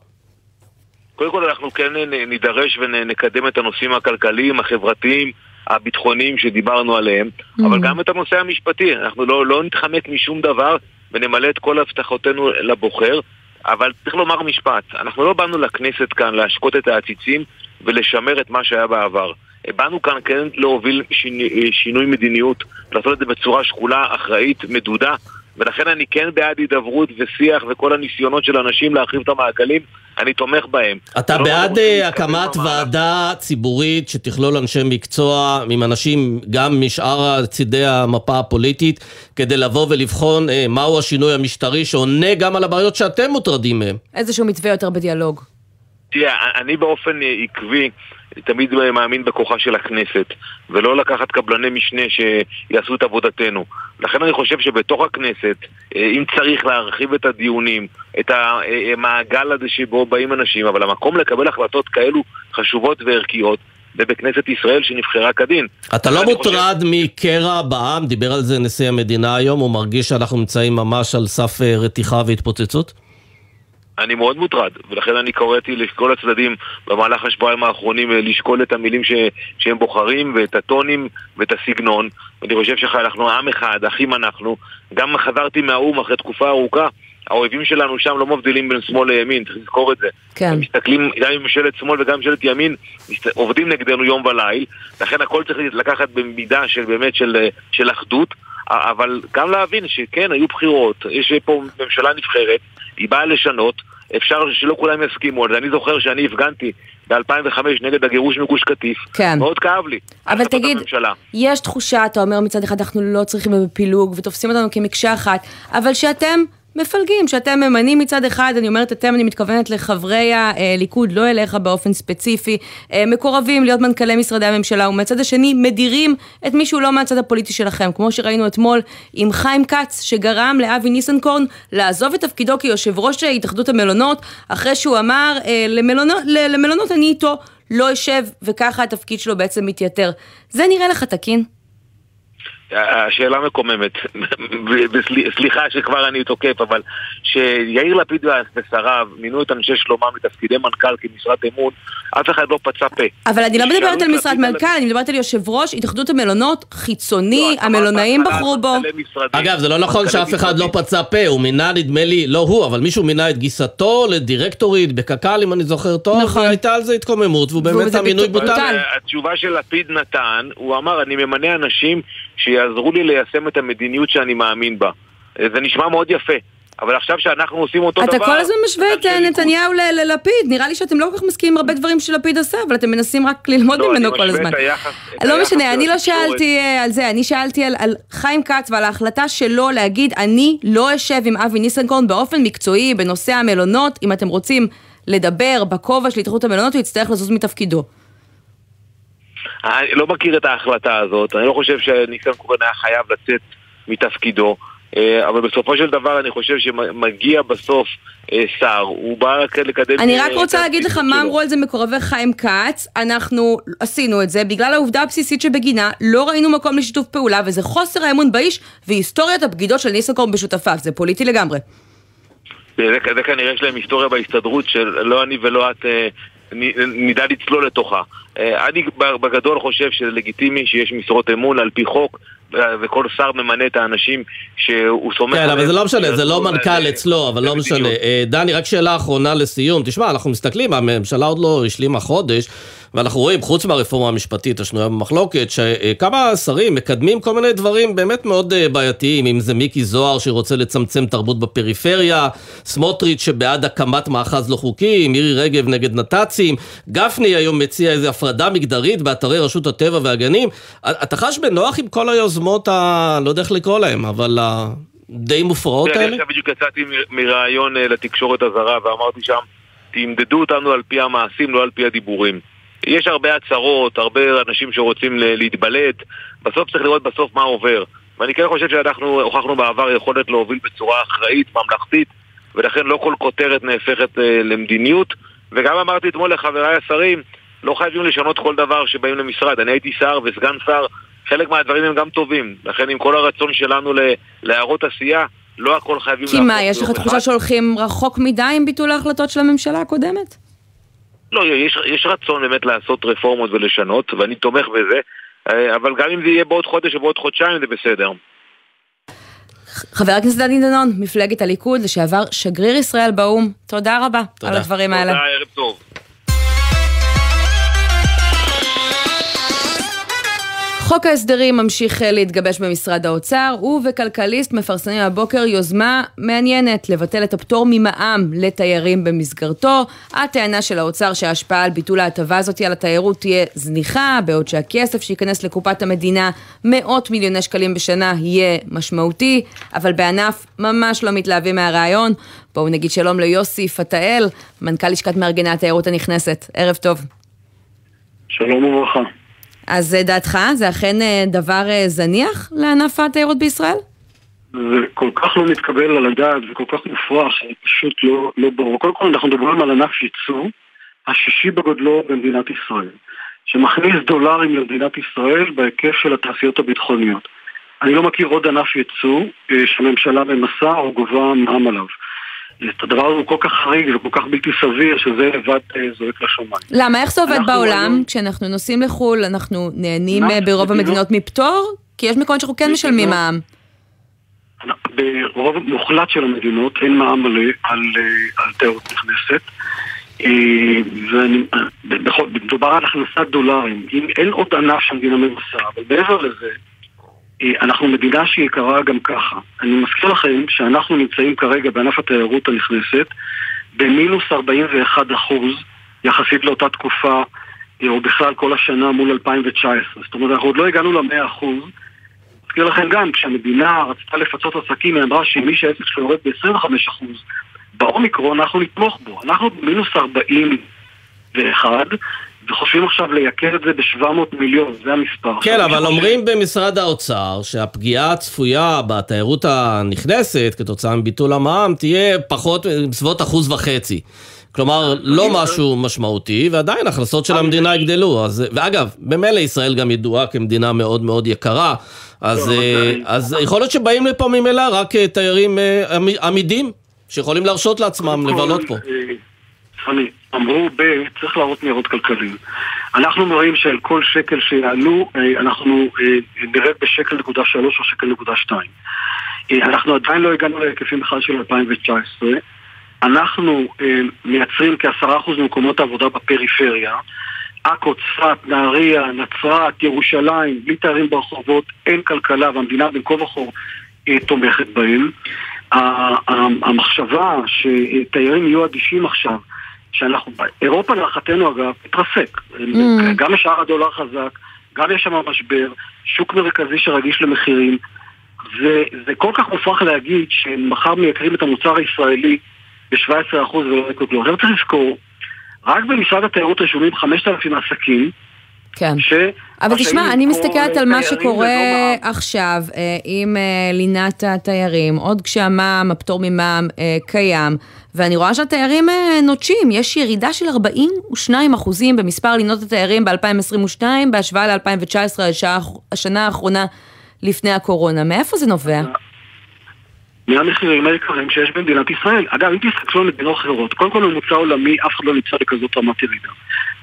קודם כל אנחנו כן נידרש ונקדם את הנושאים הכלכליים, החברתיים, הביטחוניים שדיברנו עליהם, mm. אבל גם את הנושא המשפטי. אנחנו לא, לא נתחמק משום דבר ונמלא את כל הבטחותינו לבוחר, אבל צריך לומר משפט, אנחנו לא באנו לכנסת כאן להשקות את העציצים ולשמר את מה שהיה בעבר. באנו כאן כן להוביל שינוי, שינוי מדיניות, לעשות את זה בצורה שקולה, אחראית, מדודה, ולכן אני כן בעד הידברות ושיח וכל הניסיונות של אנשים להרחיב את המעגלים, אני תומך בהם. אתה לא בעד uh, הקמת ועדה ציבורית שתכלול אנשי מקצוע עם אנשים גם משאר צידי המפה הפוליטית, כדי לבוא ולבחון uh, מהו השינוי המשטרי שעונה גם על הבעיות שאתם מוטרדים מהם. איזשהו מתווה יותר בדיאלוג. תראה, אני באופן עקבי תמיד מאמין בכוחה של הכנסת, ולא לקחת קבלני משנה שיעשו את עבודתנו. לכן אני חושב שבתוך הכנסת, אה, אם צריך להרחיב את הדיונים, את המעגל הזה שבו באים אנשים, אבל המקום לקבל החלטות כאלו חשובות וערכיות, זה בכנסת ישראל שנבחרה כדין. אתה לא מוטרד חושב... מקרע בעם? דיבר על זה נשיא המדינה היום, הוא מרגיש שאנחנו נמצאים ממש על סף אה, רתיחה והתפוצצות? אני מאוד מוטרד, ולכן אני קוראתי לכל הצדדים במהלך השבועיים האחרונים אה, לשקול את המילים ש... שהם בוחרים, ואת הטונים, ואת הסגנון. ואני חושב שאנחנו עם אחד, אחים אנחנו. גם חזרתי מהאו"ם אחרי תקופה ארוכה, האויבים שלנו שם לא מבדילים בין שמאל לימין, צריך לזכור את זה. כן. הם מסתכלים, גם ממשלת שמאל וגם ממשלת ימין, עובדים נגדנו יום וליל, לכן הכל צריך לקחת במידה של באמת של, אה, של אחדות. אבל גם להבין שכן, היו בחירות, יש פה ממשלה נבחרת, היא באה לשנות, אפשר שלא כולם יסכימו על זה. אני זוכר שאני הפגנתי ב-2005 נגד הגירוש מגוש קטיף. כן. מאוד כאב לי. אבל תגיד, הממשלה. יש תחושה, אתה אומר מצד אחד אנחנו לא צריכים בפילוג ותופסים אותנו כמקשה אחת, אבל שאתם מפלגים, שאתם ממנים מצד אחד, אני אומרת אתם, אני מתכוונת לחברי הליכוד, לא אליך באופן ספציפי, אה, מקורבים להיות מנכ"לי משרדי הממשלה, ומצד השני מדירים את מי שהוא לא מהצד הפוליטי שלכם, כמו שראינו אתמול עם חיים כץ, שגרם לאבי ניסנקורן לעזוב את תפקידו כיושב ראש התאחדות המלונות, אחרי שהוא אמר, אה, למלונות, למלונות אני איתו לא אשב, וככה התפקיד שלו בעצם מתייתר. זה נראה לך תקין? השאלה מקוממת, סליחה שכבר אני תוקף, אבל שיאיר לפיד ושריו מינו את אנשי שלומם לתפקידי מנכ"ל כמשרת אמון, אף אחד לא פצה פה. אבל אני לא מדברת על משרת מנכ"ל, אני מדברת על יושב ראש התאחדות המלונות, חיצוני, לא, המלונאים בחרו בו. אגב, זה לא נכון שאף אחד לא פצה פה, הוא מינה, נדמה לי, לא הוא, אבל מישהו מינה את גיסתו לדירקטורית בקק"ל, אם אני זוכר טוב, נכון. והייתה על זה התקוממות, והוא באמת המינוי בוטל. התשובה של לפיד נתן, הוא אמר, אני ממנה אנשים שיעזרו לי ליישם את המדיניות שאני מאמין בה. זה נשמע מאוד יפה. אבל עכשיו שאנחנו עושים אותו אתה דבר... אתה כל הזמן משווה את אה, נתניהו ללפיד, נראה לי שאתם לא כל כך מסכימים הרבה דברים שלפיד עושה, אבל אתם מנסים רק ללמוד לא, ממנו כל הזמן. היחס, לא משנה, אני לא שאלתי אה, על זה, אני שאלתי על, על חיים כץ ועל ההחלטה שלו להגיד, אני לא אשב עם אבי ניסנקורן באופן מקצועי בנושא המלונות, אם אתם רוצים לדבר בכובע של התאחדות המלונות, הוא יצטרך לזוז מתפקידו. אני לא מכיר את ההחלטה הזאת, אני לא חושב שניסנקורן היה חייב לצאת מתפקידו. אה, אבל בסופו של דבר אני חושב שמגיע בסוף אה, שר, הוא בא רק לקדם... אני רק רוצה להגיד לך מה אמרו על זה מקורבי חיים כץ, אנחנו עשינו את זה בגלל העובדה הבסיסית שבגינה לא ראינו מקום לשיתוף פעולה וזה חוסר האמון באיש והיסטוריית הבגידות של ניסנקורן בשותפיו, זה פוליטי לגמרי. זה, זה כנראה יש להם היסטוריה בהסתדרות שלא אני ולא את אה, נדע לצלול לתוכה. אני בגדול חושב שזה לגיטימי שיש משרות אמון על פי חוק וכל שר ממנה את האנשים שהוא סומך עליהם. כן, אבל זה לא משנה, זה לא מנכ"ל אצלו, אבל לא משנה. אה, דני, רק שאלה אחרונה לסיום. תשמע, אנחנו מסתכלים, הממשלה עוד לא השלימה חודש. ואנחנו רואים, חוץ מהרפורמה המשפטית השנויה במחלוקת, שכמה שרים מקדמים כל מיני דברים באמת מאוד אה, בעייתיים, אם זה מיקי זוהר שרוצה לצמצם תרבות בפריפריה, סמוטריץ' שבעד הקמת מאחז לא חוקי, מירי רגב נגד נת"צים, גפני היום מציע איזו הפרדה מגדרית באתרי רשות הטבע והגנים. אתה חש בנוח עם כל היוזמות, ה... לא יודע איך לקרוא להם, אבל די מופרעות תראה, אני האלה? עכשיו בדיוק יצאתי מראיון אה, לתקשורת הזרה ואמרתי שם, תמדדו אותנו על פי המעשים, לא על פי הדיבורים. יש הרבה הצהרות, הרבה אנשים שרוצים להתבלט, בסוף צריך לראות בסוף מה עובר. ואני כן חושב שאנחנו הוכחנו בעבר יכולת להוביל בצורה אחראית, ממלכתית, ולכן לא כל כותרת נהפכת אה, למדיניות. וגם אמרתי אתמול לחבריי השרים, לא חייבים לשנות כל דבר שבאים למשרד. אני הייתי שר וסגן שר, חלק מהדברים הם גם טובים. לכן עם כל הרצון שלנו ל- להראות עשייה, לא הכל חייבים כי מה, יש לך תחושה. שהולכים רחוק מדי עם ביטול ההחלטות של הממשלה הקודמת? לא, יש, יש רצון באמת לעשות רפורמות ולשנות, ואני תומך בזה, אה, אבל גם אם זה יהיה בעוד חודש או בעוד חודשיים זה בסדר. חבר הכנסת דני דנון, מפלגת הליכוד, לשעבר שגריר ישראל באו"ם, תודה רבה תודה. על הדברים האלה. תודה, ערב טוב. חוק ההסדרים ממשיך אה, להתגבש במשרד האוצר, ובכלכליסט מפרסמים הבוקר יוזמה מעניינת לבטל את הפטור ממע"מ לתיירים במסגרתו. הטענה של האוצר שההשפעה על ביטול ההטבה הזאת על התיירות תהיה זניחה, בעוד שהכסף שייכנס לקופת המדינה, מאות מיליוני שקלים בשנה, יהיה משמעותי, אבל בענף ממש לא מתלהבים מהרעיון. בואו נגיד שלום ליוסי פתאל, מנכ"ל לשכת מארגני התיירות הנכנסת. ערב טוב. שלום וברכה. אז אה, דעתך, זה אכן אה, דבר אה, זניח לענף התיירות בישראל? זה כל כך לא מתקבל על הדעת וכל כך מופרך, פשוט לא, לא ברור. קודם כל אנחנו מדברים על ענף ייצוא השישי בגודלו במדינת ישראל, שמכניס דולרים למדינת ישראל בהיקף של התעשיות הביטחוניות. אני לא מכיר עוד ענף ייצוא שהממשלה ממסה או גובה מע"מ עליו. את הדבר הזה הוא כל כך חריג וכל כך בלתי סביר, שזה לבד אה, זועק לשמיים. למה, איך זה עובד בעולם? היום- כשאנחנו נוסעים לחו"ל, אנחנו נהנים? אה, ברוב מדינות- המדינות מפטור? כי יש מקומות שאנחנו כן משלמים מע"מ. ברוב מוחלט של המדינות אין מע"מ מלא על, אה, על תיירות נכנסת. אה, ואני- אה, בכל- מדובר על הכנסת דולרים. אם אין עוד ענף שהמדינה ממסה, אבל מעבר לזה, אנחנו מדינה שהיא יקרה גם ככה. אני מזכיר לכם שאנחנו נמצאים כרגע בענף התיירות הנכנסת במינוס 41 אחוז יחסית לאותה תקופה, אה, או בכלל כל השנה מול 2019. זאת אומרת, אנחנו עוד לא הגענו ל-100 אחוז. אזכיר לכם גם, כשהמדינה רצתה לפצות עסקים, היא אמרה שמי שהעסק שלו יורד ב-25% באומיקרון, אנחנו נתמוך בו. אנחנו במינוס 41, וחושבים עכשיו לייקר את זה ב-700 מיליון, זה המספר. כן, אבל אומרים במשרד האוצר שהפגיעה הצפויה בתיירות הנכנסת כתוצאה מביטול המע"מ תהיה פחות, בסביבות אחוז וחצי. כלומר, לא משהו משמעותי, ועדיין הכנסות של המדינה יגדלו. אז, ואגב, במילא ישראל גם ידועה כמדינה מאוד מאוד יקרה, אז, אה, אז יכול להיות שבאים לפה ממילא רק אה, תיירים אה, עמי- עמידים, שיכולים להרשות לעצמם לבלות פה. סמי, אמרו ב... צריך להראות ניירות כלכליים. אנחנו מראים שעל כל שקל שיעלו, אה, אנחנו אה, נרד בשקל נקודה שלוש או שקל נקודה שתיים. אה, אנחנו עדיין לא הגענו להיקפים בכלל של 2019. אנחנו מייצרים כעשרה אחוז ממקומות העבודה בפריפריה. עכו, צפת, נהריה, נצרת, ירושלים, בלי תיירים ברחובות, אין כלכלה והמדינה בין כה וכה תומכת בהם. המחשבה שתיירים יהיו אדישים עכשיו, שאנחנו, אירופה להערכתנו אגב, התרסק. Mm. גם השער הדולר חזק, גם יש שם משבר, שוק מרכזי שרגיש למחירים. זה, זה כל כך מופרך להגיד שמחר מייקרים את המוצר הישראלי ב-17% ולא יקרו כלום. עכשיו צריך לזכור, רק במשרד התיירות רשומים 5,000 עסקים, כן. ש... אבל תשמע, אני מסתכלת על מה שקורה מע"מ. עכשיו אה, עם אה, לינת התיירים, עוד כשהמע"מ, הפטור ממע"מ אה, קיים, ואני רואה שהתיירים אה, נוטשים, יש ירידה של 42 אחוזים במספר לינות התיירים ב-2022 בהשוואה ל-2019, השנה האחרונה לפני הקורונה. מאיפה זה נובע? מהמחירים היקרים שיש במדינת ישראל. אגב, אם תסתכלו על מדינות אחרות, קודם כל ממוצע עולמי, אף אחד לא נמצא בכזאת רמת ירידה.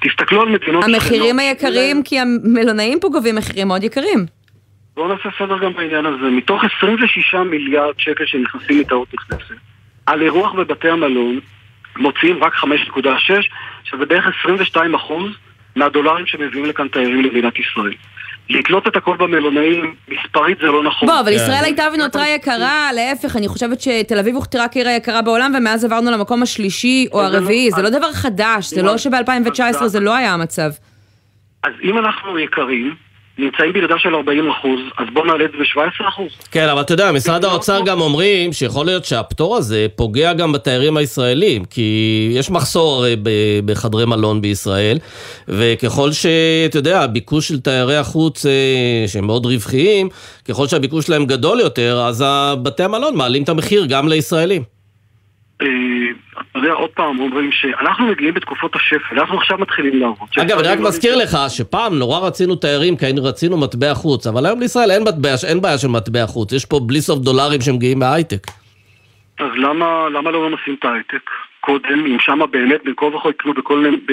תסתכלו על מדינות המחירים היקרים, כי המלונאים פה גובים מחירים מאוד יקרים. בואו נעשה סדר גם בעניין הזה. מתוך 26 מיליארד שקל שנכנסים מתיירות נכנסת, על אירוח בבתי המלון מוציאים רק 5.6, שזה בערך 22 אחוז מהדולרים שמביאים לכאן תיירים למדינת ישראל. לתלות את הכל במלונאים, מספרית זה לא נכון. בוא, אבל ישראל הייתה ונותרה יקרה, להפך, אני חושבת שתל אביב הוכתרה כעיר היקרה בעולם, ומאז עברנו למקום השלישי או הרביעי, זה לא דבר חדש, זה לא שב-2019 זה לא היה המצב. אז אם אנחנו יקרים, נמצאים בירידה של 40 אחוז, אז בואו נעלה את זה ב-17 אחוז. כן, אבל אתה יודע, משרד האוצר גם אומרים שיכול להיות שהפטור הזה פוגע גם בתיירים הישראלים, כי יש מחסור ב- בחדרי מלון בישראל, וככל שאתה יודע, הביקוש של תיירי החוץ, אה, שהם מאוד רווחיים, ככל שהביקוש שלהם גדול יותר, אז בתי המלון מעלים את המחיר גם לישראלים. אתה יודע, עוד פעם אומרים שאנחנו מגיעים בתקופות השפל, אנחנו עכשיו מתחילים לעבוד. אגב, אני רק מזכיר לך שפעם נורא רצינו תיירים, כי רצינו מטבע חוץ, אבל היום לישראל אין, מטבע, אין בעיה של מטבע חוץ, יש פה בלי סוף דולרים שמגיעים מההייטק. אז למה, למה לא ממסים את ההייטק? קודם, אם שמה באמת בין כה וכה יקנו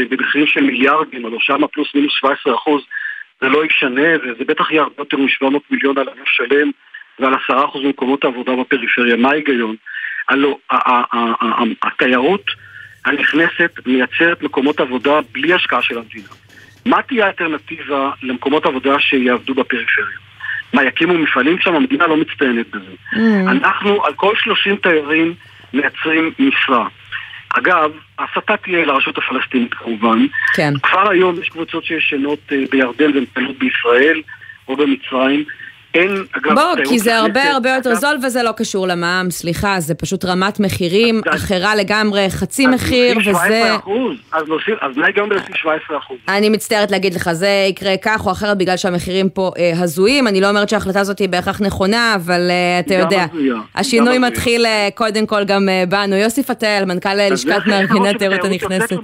במחירים של מיליארדים, אבל שמה פלוס מינוס 17 אחוז, זה לא ישנה, וזה בטח יהיה הרבה יותר מ-700 מיליון על ענף שלם ועל 10 אחוז ממקומות העבודה בפריפריה. מה ההיגיון? הלו, התיירות הנכנסת מייצרת מקומות עבודה בלי השקעה של המדינה. מה תהיה האלטרנטיבה למקומות עבודה שיעבדו בפריפריה? מה, יקימו מפעלים שם? המדינה לא מצטיינת בזה. Mm. אנחנו על כל 30 תיירים מייצרים משרה. אגב, ההסתה תהיה לרשות הפלסטינית כמובן. כן. כבר היום יש קבוצות שישנות אה, בירדן ומטיילות בישראל או במצרים. אין, אגב, בוא, כי זה הרבה הרבה יותר זול וזה לא קשור למע"מ, סליחה, זה פשוט רמת מחירים אחרה לגמרי, חצי מחיר, וזה... אז נוסיף, אז מה גם להוסיף 17 אחוז? אני מצטערת להגיד לך, זה יקרה כך או אחרת בגלל שהמחירים פה אה, הזויים, אני לא אומרת שההחלטה הזאת היא בהכרח נכונה, אבל אה, אתה יודע, השינוי מתחיל אה, קודם כל גם אה, בנו. יוסי פתאל, מנכ"ל לשכת מארגני התיירות הנכנסת.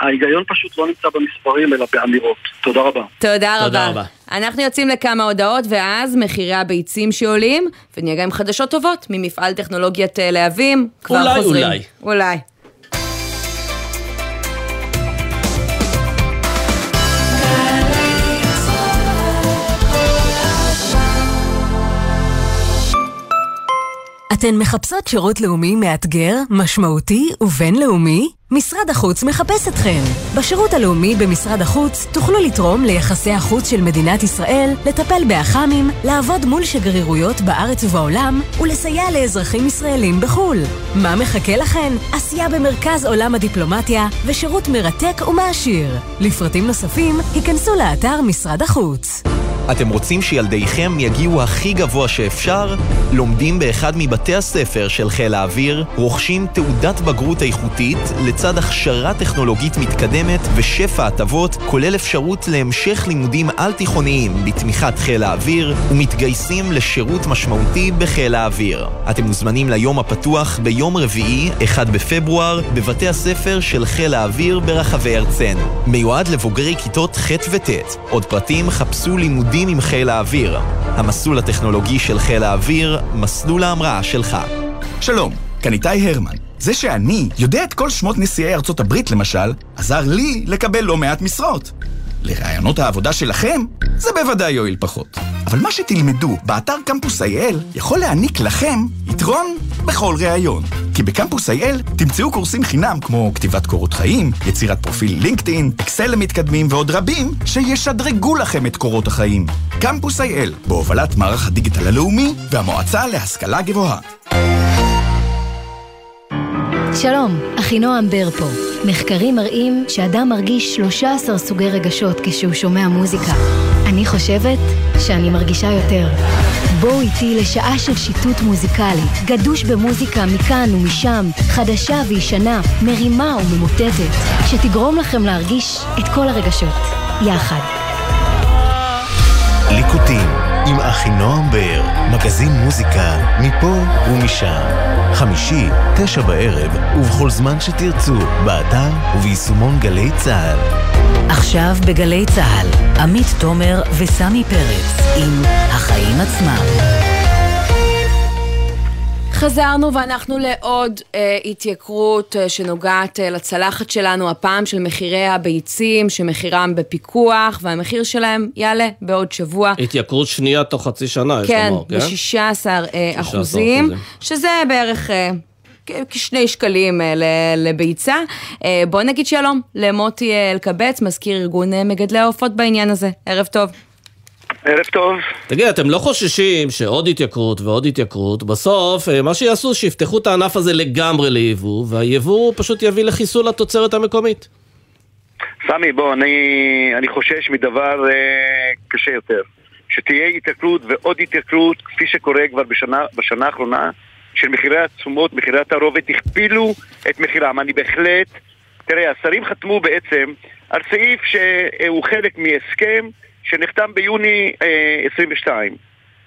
ההיגיון פשוט לא נמצא במספרים, אלא באמירות. תודה רבה. תודה רבה. אנחנו יוצאים לכמה הודעות, ואז מחירי הביצים שעולים, ונהיה גם חדשות טובות ממפעל טכנולוגיית להבים. כבר אולי, חוזרים. אולי. אולי. אתן מחפשות שירות לאומי מאתגר, משמעותי ובינלאומי? משרד החוץ מחפש אתכן. בשירות הלאומי במשרד החוץ תוכלו לתרום ליחסי החוץ של מדינת ישראל, לטפל באח"מים, לעבוד מול שגרירויות בארץ ובעולם ולסייע לאזרחים ישראלים בחו"ל. מה מחכה לכן? עשייה במרכז עולם הדיפלומטיה ושירות מרתק ומעשיר. לפרטים נוספים, היכנסו לאתר משרד החוץ. אתם רוצים שילדיכם יגיעו הכי גבוה שאפשר? לומדים באחד מבתי הספר של חיל האוויר, רוכשים תעודת בגרות איכותית לצד הכשרה טכנולוגית מתקדמת ושפע הטבות, כולל אפשרות להמשך לימודים על-תיכוניים בתמיכת חיל האוויר, ומתגייסים לשירות משמעותי בחיל האוויר. אתם מוזמנים ליום הפתוח ביום רביעי, 1 בפברואר, בבתי הספר של חיל האוויר ברחבי ארצנו. מיועד לבוגרי כיתות ח' וט'. עוד פרטים חפשו לימודים עם חיל האוויר. המסלול הטכנולוגי של חיל האוויר, מסלול ההמראה שלך. שלום, כאן איתי הרמן. זה שאני יודע את כל שמות נשיאי ארצות הברית, למשל, עזר לי לקבל לא מעט משרות. לרעיונות העבודה שלכם, זה בוודאי יועיל פחות. אבל מה שתלמדו באתר קמפוס IL יכול להעניק לכם יתרון בכל ראיון. כי בקמפוס IL תמצאו קורסים חינם כמו כתיבת קורות חיים, יצירת פרופיל לינקדאין, אקסל למתקדמים ועוד רבים שישדרגו לכם את קורות החיים. קמפוס IL, בהובלת מערך הדיגיטל הלאומי והמועצה להשכלה גבוהה. שלום, אחינועם בר פה. מחקרים מראים שאדם מרגיש 13 סוגי רגשות כשהוא שומע מוזיקה. אני חושבת שאני מרגישה יותר. בואו איתי לשעה של שיטוט מוזיקלי, גדוש במוזיקה מכאן ומשם, חדשה וישנה, מרימה וממוטטת, שתגרום לכם להרגיש את כל הרגשות, יחד. ליקוטים עם אחינועם בר, מגזין מוזיקה מפה ומשם. חמישי, תשע בערב, ובכל זמן שתרצו, באתר וביישומון גלי צה"ל. עכשיו בגלי צה"ל, עמית תומר וסמי פרץ עם החיים עצמם. חזרנו ואנחנו לעוד אה, התייקרות אה, שנוגעת אה, לצלחת שלנו, הפעם של מחירי הביצים, שמחירם בפיקוח, והמחיר שלהם יעלה בעוד שבוע. התייקרות שנייה תוך חצי שנה, יש כן, לומר, כן? ב-16 אה, אחוזים, שזה בערך... אה, כשני שקלים אה, לביצה. אה, בוא נגיד שלום למוטי אה, אלקבץ, מזכיר ארגון אה, מגדלי העופות בעניין הזה. ערב טוב. ערב טוב. תגיד, אתם לא חוששים שעוד התייקרות ועוד התייקרות, בסוף אה, מה שיעשו שיפתחו את הענף הזה לגמרי ליבוא, והיבוא פשוט יביא לחיסול התוצרת המקומית. סמי, בוא, אני, אני חושש מדבר אה, קשה יותר. שתהיה התייקרות ועוד התייקרות, כפי שקורה כבר בשנה, בשנה האחרונה, של מחירי התשומות, מחירי התערובת, הכפילו את מחירם. אני בהחלט, תראה, השרים חתמו בעצם על סעיף שהוא חלק מהסכם שנחתם ביוני אה, 22.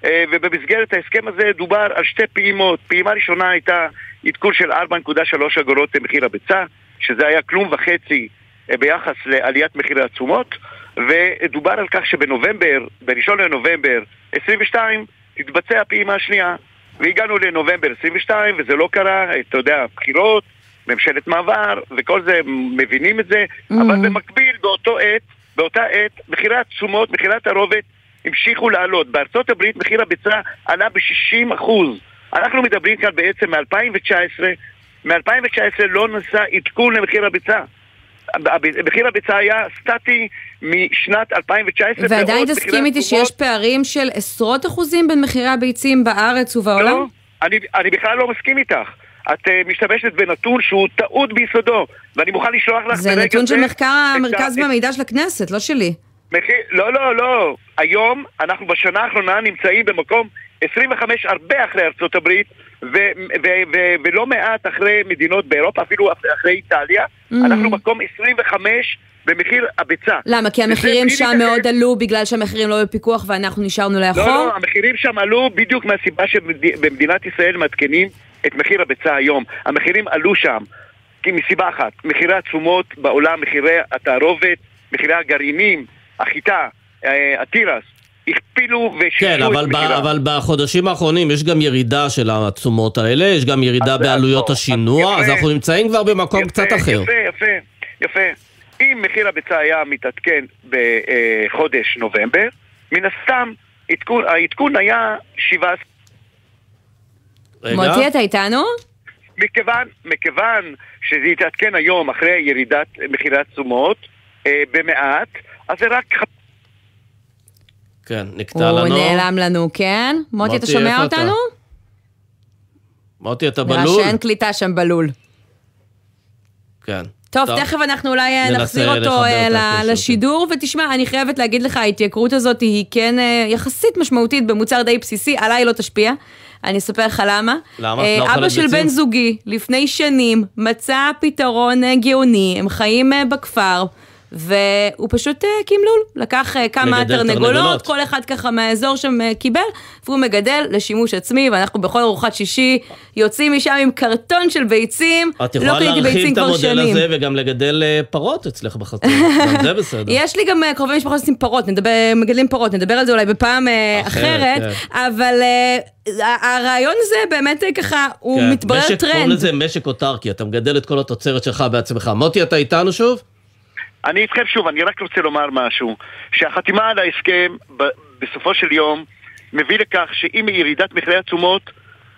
אה, ובמסגרת ההסכם הזה דובר על שתי פעימות. פעימה ראשונה הייתה עדכון של 4.3 אגורות למחיר הביצה, שזה היה כלום וחצי אה, ביחס לעליית מחירי התשומות, ודובר על כך שבנובמבר, ב-1 לנובמבר 22, תתבצע הפעימה השנייה. והגענו לנובמבר 22 וזה לא קרה, אתה יודע, בחירות, ממשלת מעבר, וכל זה, מבינים את זה, mm-hmm. אבל במקביל, באותו עת, באותה עת, מחירי התשומות, מחירי התערובת המשיכו לעלות. בארצות הברית מחיר הביצה עלה ב-60 אחוז. אנחנו מדברים כאן בעצם מ-2019, מ-2019 לא נעשה עדכון למחיר הביצה. מחיר הביצה היה סטטי משנת 2019. ועדיין תסכים איתי שיש פערים של עשרות אחוזים בין מחירי הביצים בארץ ובעולם? לא, אני, אני בכלל לא מסכים איתך. את uh, משתמשת בנתון שהוא טעות ביסודו, ואני מוכן לשלוח לך זה נתון של מחקר המרכז והמידע של הכנסת, לא שלי. מחיר, לא, לא, לא. היום, אנחנו בשנה האחרונה נמצאים במקום 25 הרבה אחרי ארצות הברית, ו- ו- ו- ולא מעט אחרי מדינות באירופה, אפילו אחרי איטליה. Mm-hmm. אנחנו מקום 25 במחיר הביצה. למה? כי המחירים שם מחיר... מאוד עלו בגלל שהמחירים לא בפיקוח ואנחנו נשארנו לאחור? לא, לא, המחירים שם עלו בדיוק מהסיבה שבמדינת ישראל מעדכנים את מחיר הביצה היום. המחירים עלו שם כי מסיבה אחת, מחירי התשומות בעולם, מחירי התערובת, מחירי הגרעינים, החיטה, אה, התירס, הכפילו ושישו כן, את מחירם. כן, אבל בחודשים האחרונים יש גם ירידה של התשומות האלה, יש גם ירידה בעלויות השינוע, אז אנחנו נמצאים כבר במקום יפה, קצת אחר. יפה, יפה, יפה. אם מחיר הביצה היה מתעדכן בחודש נובמבר, מן הסתם עדכון, העדכון היה 17... מוטי, אתה איתנו? מכיוון, מכיוון שזה יתעדכן היום אחרי ירידת מחירי התשומות אה, במעט, אז זה רק כן, נקטע לנו. הוא נעלם לנו, כן? מוטי, אתה שומע אותנו? מוטי, אתה בלול? נראה שאין קליטה שם בלול. כן. טוב, טוב, תכף אנחנו אולי אה, נחזיר אותו אה, לשידור, ותשמע, אני חייבת להגיד לך, ההתייקרות הזאת היא כן אה, יחסית משמעותית במוצר די בסיסי, עליי לא תשפיע. אני אספר לך למה. למה? לא אבא של בן זוגי, לפני שנים, מצא פתרון גאוני, הם חיים בכפר. והוא פשוט הקים אה, לול, לקח אה, כמה תרנגולות, כל אחד ככה מהאזור שם אה, קיבל, והוא מגדל לשימוש עצמי, ואנחנו בכל ארוחת שישי יוצאים משם עם קרטון של ביצים, לא קניתי ביצים כבר שנים. את יכולה להרחיב את המודל הזה וגם לגדל פרות אצלך בחצר, [LAUGHS] גם זה בסדר. יש לי גם קרובי משפחות שעושים פרות, נדבר, מגדלים פרות, נדבר על זה אולי בפעם אחרת, כן. אבל הרעיון הזה באמת ככה, הוא כן, מתברר טרנד. קוראים לזה משק אוטרקי, אתה מגדל את כל התוצרת שלך בעצמך. מוטי, אתה איתנו שוב? אני איתכם שוב, אני רק רוצה לומר משהו, שהחתימה על ההסכם בסופו של יום מביא לכך שעם ירידת מחירי התשומות,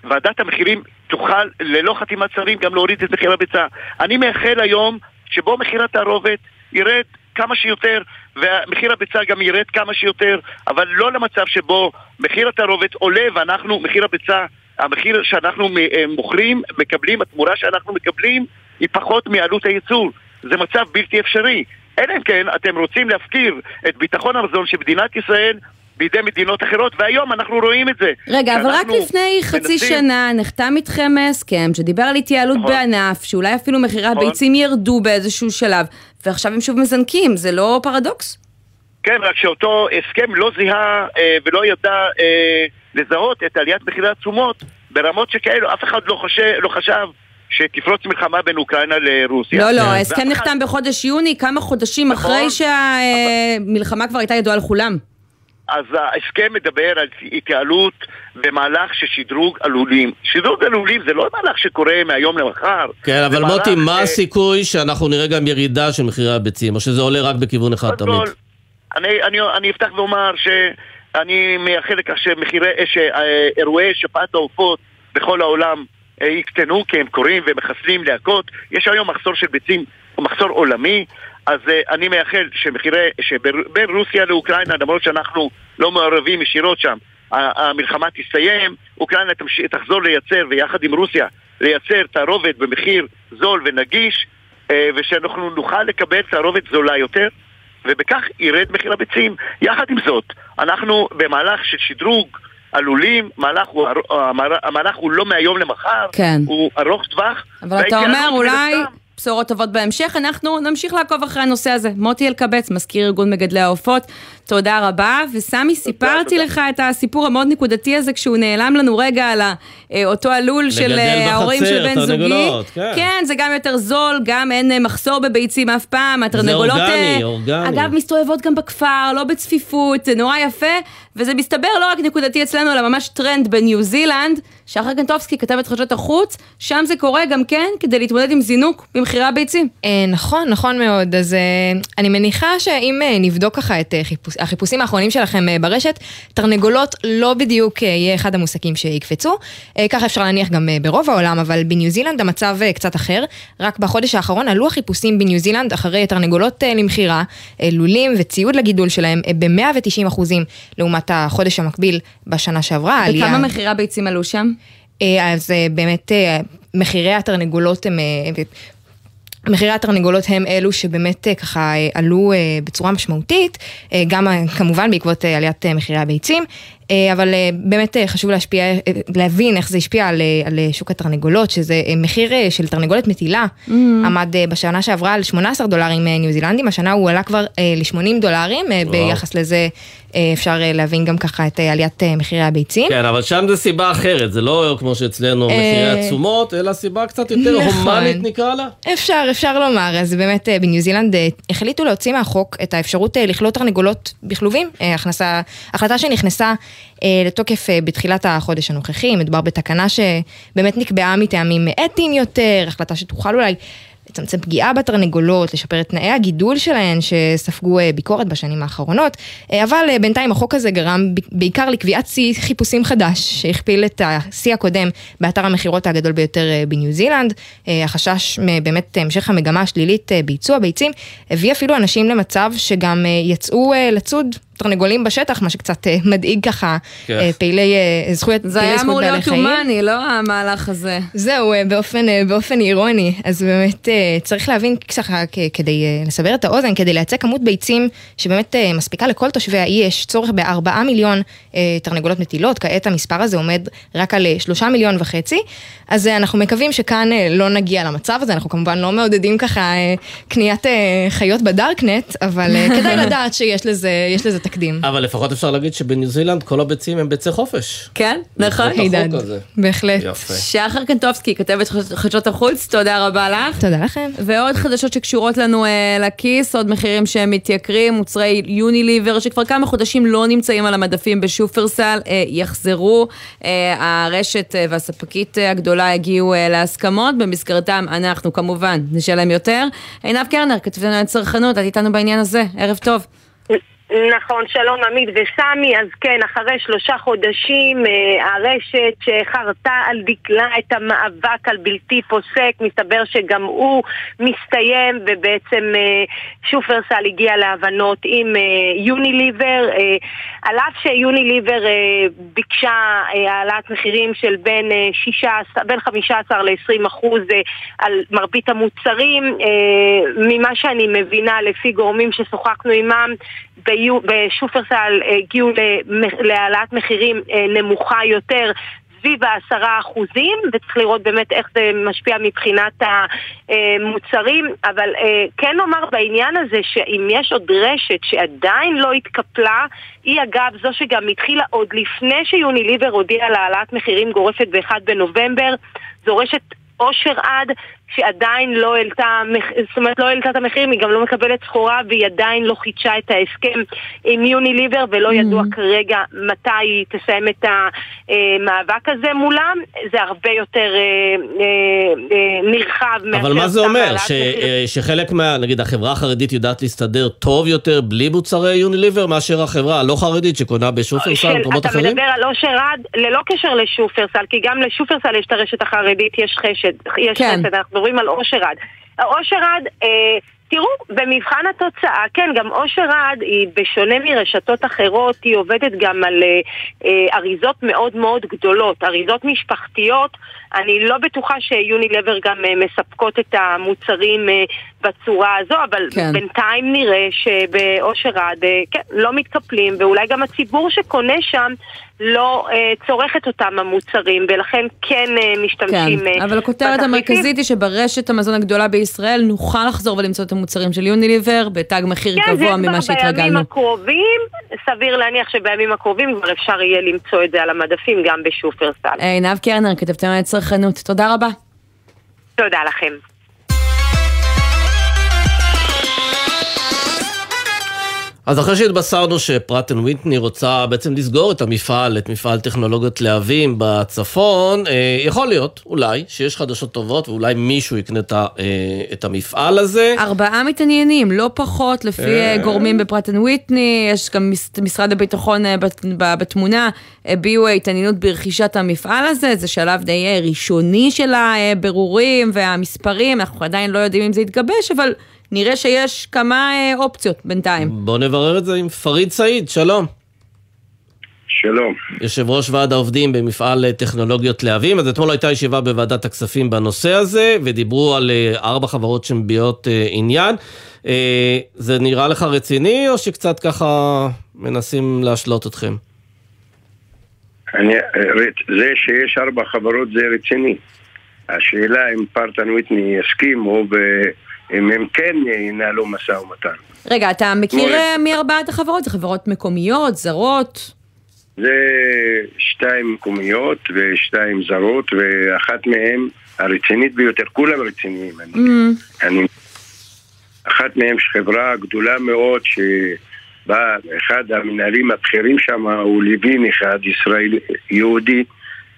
ועדת המחירים תוכל ללא חתימת שרים גם להוריד את מחיר הביצה. אני מייחל היום שבו מחיר התערובת ירד כמה שיותר ומחיר הביצה גם ירד כמה שיותר, אבל לא למצב שבו מחיר התערובת עולה ואנחנו, מחיר הביצה, המחיר שאנחנו אה, מוכרים, מקבלים, התמורה שאנחנו מקבלים היא פחות מעלות הייצור. זה מצב בלתי אפשרי. אלא אם כן אתם רוצים להפקיר את ביטחון המזון של מדינת ישראל בידי מדינות אחרות, והיום אנחנו רואים את זה. רגע, אבל רק לפני חצי מנסים... שנה נחתם איתכם הסכם שדיבר על התייעלות נכון. בענף, שאולי אפילו מחירי נכון. הביצים ירדו באיזשהו שלב, ועכשיו הם שוב מזנקים, זה לא פרדוקס? כן, רק שאותו הסכם לא זיהה אה, ולא ידע אה, לזהות את עליית מחירי התשומות ברמות שכאלו, אף אחד לא חושב, לא חשב שתפרוץ מלחמה בין אוקראינה לרוסיה. לא, לא, ההסכם נחתם בחודש יוני, כמה חודשים נכון, אחרי שהמלחמה כבר הייתה ידועה לכולם. אז ההסכם מדבר על התייעלות במהלך של שדרוג הלולים. שדרוג הלולים זה לא מהלך שקורה מהיום למחר. כן, אבל מוטי, מה הסיכוי שאנחנו נראה גם ירידה של מחירי הביצים, או שזה עולה רק בכיוון אחד תמיד? אני, אני, אני אפתח ואומר שאני מייחל לכך שמחירי, שאירועי שפעת העופות בכל העולם אה, יקטנו כי הם קורים ומחסלים להקות. יש היום מחסור של ביצים, מחסור עולמי, אז uh, אני מייחל שמחירי, שבין רוסיה לאוקראינה, למרות שאנחנו לא מעורבים ישירות שם, המלחמה תסתיים, אוקראינה תמש... תחזור לייצר, ויחד עם רוסיה, לייצר תערובת במחיר זול ונגיש, uh, ושאנחנו נוכל לקבל תערובת זולה יותר, ובכך ירד מחיר הביצים. יחד עם זאת, אנחנו במהלך של שדרוג הלולים, מהלך הוא, המהלך הוא לא מהיום למחר, כן. הוא ארוך טווח. אבל אתה אומר אולי בשורות טובות בהמשך, אנחנו נמשיך לעקוב אחרי הנושא הזה. מוטי אלקבץ, מזכיר ארגון מגדלי העופות, תודה רבה. וסמי, סיפרתי תודה. לך את הסיפור המאוד נקודתי הזה כשהוא נעלם לנו רגע על אה, אותו הלול של אה, ההורים של בן זוגי. כן. כן, זה גם יותר זול, גם אין אה, מחסור בביצים אף פעם, התרנגולות... זה אורגני, אורגני. אגב, מסתובבות גם בכפר, לא בצפיפות, זה נורא יפה, וזה מסתבר לא רק נקודתי אצלנו, אלא ממש טרנד בניו זילנד. שחר קנטובסקי כתבת חדשות החוץ, שם זה קורה גם כן כדי להתמודד עם זינוק במחירי הביצים. נכון, נכון מאוד. אז אני מניחה שאם נבדוק ככה את חיפוש, החיפושים האחרונים שלכם אה, ברשת, תרנגולות לא בדיוק אה, יהיה אחד המושגים שיקפצו. אה, ככה אפשר להניח גם ברוב העולם, אבל בניו זילנד המצב קצת אחר. רק בחודש האחרון עלו החיפושים בניו זילנד אחרי תרנגולות למכירה, לולים וציוד לגידול שלהם ב-190 אחוזים לעומת החודש המקביל בשנה שעברה. וכמה מחירי הביצים עלו שם? אז באמת מחירי התרנגולות הם מחירי התרנגולות הם אלו שבאמת אה, ככה אה, עלו אה, בצורה משמעותית, גם כמובן בעקבות עליית מחירי הביצים, אבל באמת חשוב להשפיע, להבין איך זה השפיע על, על שוק התרנגולות, שזה מחיר של תרנגולת מטילה, mm. עמד בשנה שעברה על 18 דולרים ניו זילנדים, השנה הוא עלה כבר ל-80 דולרים, וואו. ביחס לזה אפשר להבין גם ככה את עליית מחירי הביצים. כן, אבל שם זה סיבה אחרת, זה לא כמו שאצלנו מחירי התשומות, אלא סיבה קצת יותר נכון. הומנית נקרא לה. אפשר, אפשר לומר, אז באמת בניו זילנד החליטו להוציא מהחוק את האפשרות לכלוא תרנגולות בכלובים, הכנסה, החלטה שנכנסה לתוקף בתחילת החודש הנוכחי, מדובר בתקנה שבאמת נקבעה מטעמים אתיים יותר, החלטה שתוכל אולי לצמצם פגיעה בתרנגולות, לשפר את תנאי הגידול שלהן שספגו אה, ביקורת בשנים האחרונות, אה, אבל אה, בינתיים החוק הזה גרם בעיקר לקביעת שיא חיפושים חדש, שהכפיל את השיא הקודם באתר המכירות הגדול ביותר בניו זילנד. החשש באמת המשך המגמה השלילית בייצוא הביצים, הביא אפילו אנשים למצב שגם יצאו לצוד תרנגולים בשטח, מה שקצת אה, מדאיג ככה כן. אה, פעילי אה, זכויות בעלי חיים. זה היה אמור להיות הומני, לא המהלך הזה. זהו, באופן, באופן אירוני. אז באמת צריך להבין ככה, כדי לסבר את האוזן, כדי לייצא כמות ביצים שבאמת מספיקה לכל תושבי האי, יש צורך בארבעה מיליון תרנגולות מטילות, כעת המספר הזה עומד רק על שלושה מיליון וחצי. אז אנחנו מקווים שכאן לא נגיע למצב הזה, אנחנו כמובן לא מעודדים ככה קניית חיות בדארקנט, אבל כדאי [LAUGHS] לדעת שיש לזה, לזה תקדים. אבל לפחות אפשר להגיד שבניו זילנד כל הביצים הם ביצי חופש. כן, נכון. הידד, בהחלט. יפה. שחר קנטובסקי, כתבת חדשות החוץ, תודה רבה לך. תודה לכם. ועוד חדשות שקשורות לנו אה, לכיס, עוד מחירים שהם מתייקרים, מוצרי יוניליבר, שכבר כמה חודשים לא נמצאים על המדפים בשופרסל, אה, יחזרו. אה, הרשת אה, והספקית אה, הגדולה הגיעו אה, להסכמות, במסגרתם אנחנו כמובן נשלם יותר. עינב קרנר, כתבתנו על צרכנות, את איתנו בעניין הזה, ערב טוב. נכון, שלום עמית וסמי, אז כן, אחרי שלושה חודשים אה, הרשת שחרתה על דקלה את המאבק על בלתי פוסק, מסתבר שגם הוא מסתיים ובעצם אה, שופרסל הגיע להבנות עם אה, יוניליבר, על אף שיוניליבר ביקשה העלאת מחירים של בין, 16, בין 15 ל-20 אחוז על מרבית המוצרים, ממה שאני מבינה לפי גורמים ששוחחנו עימם, בשופרסל הגיעו להעלאת מחירים אה, נמוכה יותר סביב העשרה אחוזים, וצריך לראות באמת איך זה משפיע מבחינת המוצרים, אבל אה, כן נאמר בעניין הזה שאם יש עוד רשת שעדיין לא התקפלה, היא אגב זו שגם התחילה עוד לפני שיוניליבר הודיעה על העלאת מחירים גורפת ב-1 בנובמבר, זו רשת אושר עד שעדיין לא העלתה, זאת אומרת לא העלתה את המחירים, היא גם לא מקבלת סחורה והיא עדיין לא חידשה את ההסכם עם יוניליבר ולא ידוע mm-hmm. כרגע מתי היא תסיים את המאבק הזה מולם, זה הרבה יותר אה, אה, אה, נרחב אבל מה זה אומר? ש, שחלק מה, נגיד החברה החרדית יודעת להסתדר טוב יותר בלי מוצרי יוניליבר מאשר החברה הלא חרדית שקונה בשופרסל ובמקומות אחרים? אתה מדבר על אושר עד ללא קשר לשופרסל, כי גם לשופרסל יש את הרשת החרדית, יש חשד, יש כן. חסד, אנחנו מדברים על אושר עד. אושר עד, אה, תראו, במבחן התוצאה, כן, גם אושר עד, היא בשונה מרשתות אחרות, היא עובדת גם על אה, אה, אריזות מאוד מאוד גדולות, אריזות משפחתיות. אני לא בטוחה שיונילבר גם אה, מספקות את המוצרים אה, בצורה הזו, אבל כן. בינתיים נראה שבאושר עד אה, כן, לא מתקפלים, ואולי גם הציבור שקונה שם לא אה, צורך את אותם המוצרים, ולכן כן אה, משתמשים כן, אבל הכותרת בתחליפים. המרכזית היא שברשת המזון הגדולה בישראל נוכל לחזור ולמצוא את המוצרים של יוניליבר בתג מחיר כן, זה גבוה כבר ממה שהתרגלנו. בימים הקרובים, סביר להניח שבימים הקרובים כבר אפשר יהיה למצוא את זה על המדפים גם בשופרסל. עינב קרנר, כתבת על צרכנות, תודה רבה. תודה לכם. אז אחרי שהתבשרנו שפרט אנד ויטני רוצה בעצם לסגור את המפעל, את מפעל טכנולוגיות להבים בצפון, אה, יכול להיות, אולי, שיש חדשות טובות ואולי מישהו יקנה את, אה, המפעל הזה. ארבעה מתעניינים, לא פחות, לפי אה. גורמים ב Pratt and Whitney, יש גם משרד הביטחון בתמונה, הביעו התעניינות ברכישת המפעל הזה, זה שלב די ראשוני של הבירורים והמספרים, אנחנו עדיין לא יודעים אם זה יתגבש, אבל נראה שיש כמה אה, אופציות בינתיים. בואו נברר את זה עם פריד סעיד, שלום. שלום. יושב ראש ועד העובדים במפעל אה, טכנולוגיות להבים. אז אתמול הייתה ישיבה בוועדת הכספים בנושא הזה, ודיברו על אה, ארבע חברות שמביעות עניין. זה נראה לך רציני, או שקצת ככה מנסים להשלות אתכם? אני, זה שיש ארבע חברות זה רציני. השאלה אם פרטן ויטני יסכימו ואם הם כן ינהלו משא ומתן. רגע, אתה מכיר כמו- אה, מי ארבעת החברות? זה חברות מקומיות, זרות? זה שתיים מקומיות ושתיים זרות ואחת מהן הרצינית ביותר, כולם רציניים. אני, Mm, אני, אחת מהן חברה גדולה מאוד שבה אחד המנהלים הבכירים שם הוא לוין אחד, ישראלי, יהודי,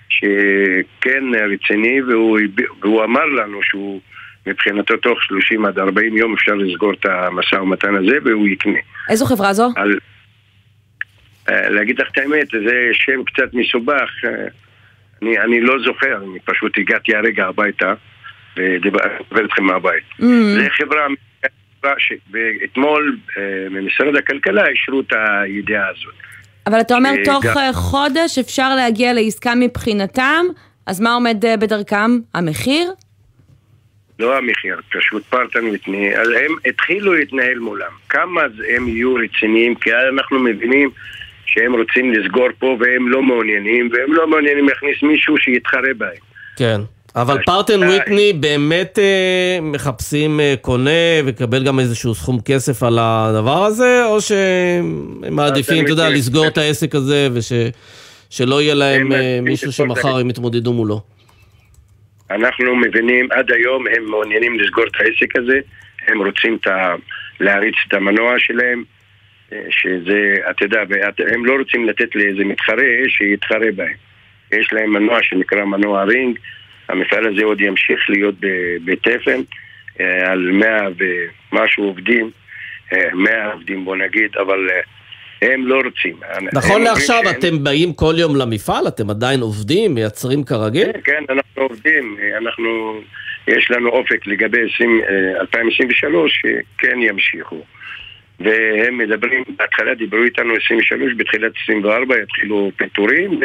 שכן רציני והוא, והוא אמר לנו שהוא מבחינתו תוך 30 עד 40 יום אפשר לסגור את המשא ומתן הזה והוא יקנה. איזו חברה זו? על... אה, להגיד לך את האמת, זה שם קצת מסובך, אה, אני, אני לא זוכר, אני פשוט הגעתי הרגע הביתה ודיבר איתכם מהבית. Mm. זה חברה, שאתמול אה, ממשרד הכלכלה אישרו את הידיעה הזאת. אבל אתה אומר תוך גם- חודש אפשר להגיע לעסקה מבחינתם, אז מה עומד בדרכם? המחיר? לא המחיר, פשוט פרטן ויטני, אז הם התחילו להתנהל מולם. כמה הם יהיו רציניים, כי אנחנו מבינים שהם רוצים לסגור פה והם לא מעוניינים, והם לא מעוניינים להכניס מישהו שיתחרה בהם. כן. אבל פרטן ויטני באמת אה, מחפשים אה, קונה ויקבל גם איזשהו סכום כסף על הדבר הזה, או שהם מעדיפים, אתה יודע, לסגור את העסק הזה ושלא יהיה להם אה, מישהו שמחר. הם יתמודדו מולו. אנחנו מבינים, עד היום הם מעוניינים לסגור את העסק הזה, הם רוצים את ה... להריץ את המנוע שלהם, אה, שזה, אתה יודע, ואת- הם לא רוצים לתת לאיזה מתחרה שיתחרה בהם. יש להם מנוע שנקרא מנוע רינג, המפעל הזה עוד ימשיך להיות בתפן, אה, על מאה ומשהו עובדים, אה, מאה עובדים בוא נגיד, אבל הם לא רוצים. נכון לעכשיו שהם- אתם באים כל יום למפעל? אתם עדיין עובדים, מייצרים כרגיל? כן, כן, אנחנו עובדים, אנחנו, יש לנו אופק לגבי 20, אה, 2023 שכן ימשיכו. והם מדברים, בהתחלה דיברו איתנו 23, בתחילת 24 יתחילו פיטורים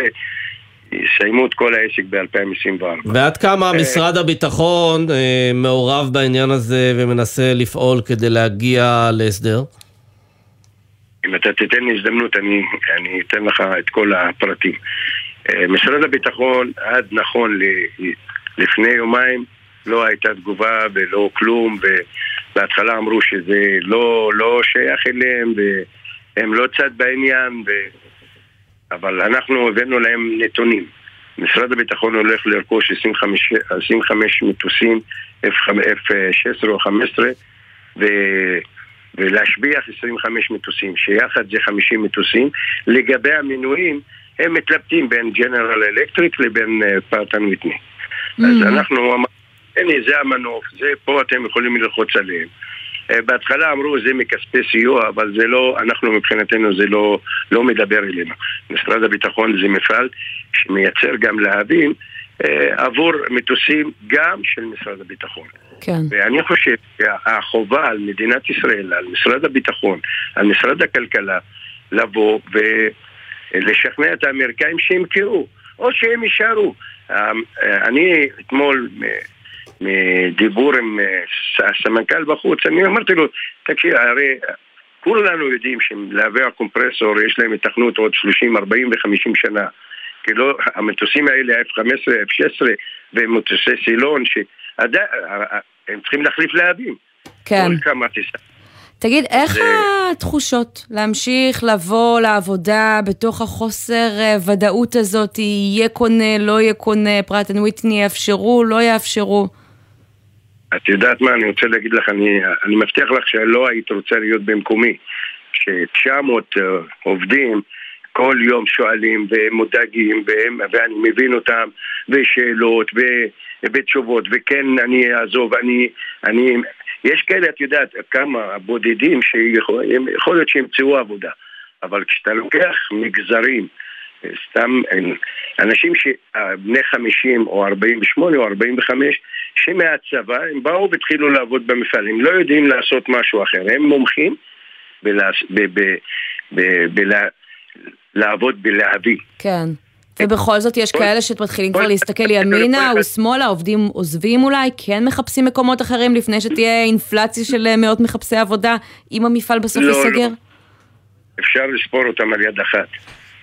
ויסיימו את כל העסק ב-2024. ועד כמה אה, משרד הביטחון אה, מעורב בעניין הזה ומנסה לפעול כדי להגיע להסדר? אם אתה תיתן לי הזדמנות, אני, אני אתן לך את כל הפרטים. אה, משרד הביטחון, עד נכון ל- לפני יומיים, לא הייתה תגובה ולא כלום, ובהתחלה אמרו שזה לא, לא שייך אליהם, והם לא צד בעניין, ו... אבל אנחנו הבאנו להם נתונים. משרד הביטחון הולך לרכוש 25, 25 מטוסים F-16 או 15 ו... ולהשביח 25 מטוסים, שיחד זה 50 מטוסים. לגבי המינויים, הם מתלבטים בין ג'נרל אלקטריק לבין פרטן ויטני. אז אנחנו אמרנו, הנה זה המנוף, זה פה אתם יכולים ללחוץ עליהם. אה, בהתחלה אמרו זה מכספי סיוע, אבל זה לא, אנחנו מבחינתנו זה לא, לא מדבר אלינו. משרד הביטחון זה מפעל שמייצר גם להבים אה, עבור מטוסים גם של משרד הביטחון. כן. ואני חושב שהחובה על מדינת ישראל, על משרד הביטחון, על משרד הכלכלה, לבוא ולשכנע את האמריקאים שימכרו, או שהם יישארו. אה, אני אתמול אה, מדיבור עם אה, הסמנכ"ל בחוץ, אני אמרתי לו, תקשיב, הרי כולנו יודעים שלהבי הקומפרסור יש להם התכנות עוד 30, 40 ו-50 שנה. כי לא, המטוסים האלה, F-15, F-16 ומטוסי סילון, שהם צריכים להחליף להבים. כן. כל כמה טיסה. תגיד, איך זה- התחושות להמשיך לבוא לעבודה בתוך החוסר אה, ודאות הזאת, יהיה קונה, לא יהיה קונה, פרט אנד וויטני יאפשרו, לא יאפשרו? את יודעת מה, אני רוצה להגיד לך, אני, אני מבטיח לך שלא היית רוצה להיות במקומי. ש-900 עובדים כל יום שואלים והם מודאגים והם, ואני מבין אותם ושאלות ו, ותשובות וכן אני אעזוב, אני, אני, יש כאלה, את יודעת, כמה בודדים שיכול יכול להיות שימצאו עבודה אבל כשאתה לוקח מגזרים סתם אנשים שבני 50 או 48 או 45 שמהצבא הם באו והתחילו לעבוד במפעל, הם לא יודעים לעשות משהו אחר, הם מומחים בלעש- ב- ב- ב- בלה- לעבוד בלהביא. כן. ובכל זאת יש כאלה שמתחילים כבר להסתכל ימינה או שמאלה, עובדים עוזבים אולי, כן מחפשים מקומות אחרים לפני שתהיה [LAUGHS] אינפלציה של אה, מאות מחפשי עבודה, אם המפעל בסוף לא, ייסגר? לא. אפשר לספור אותם על יד אחת.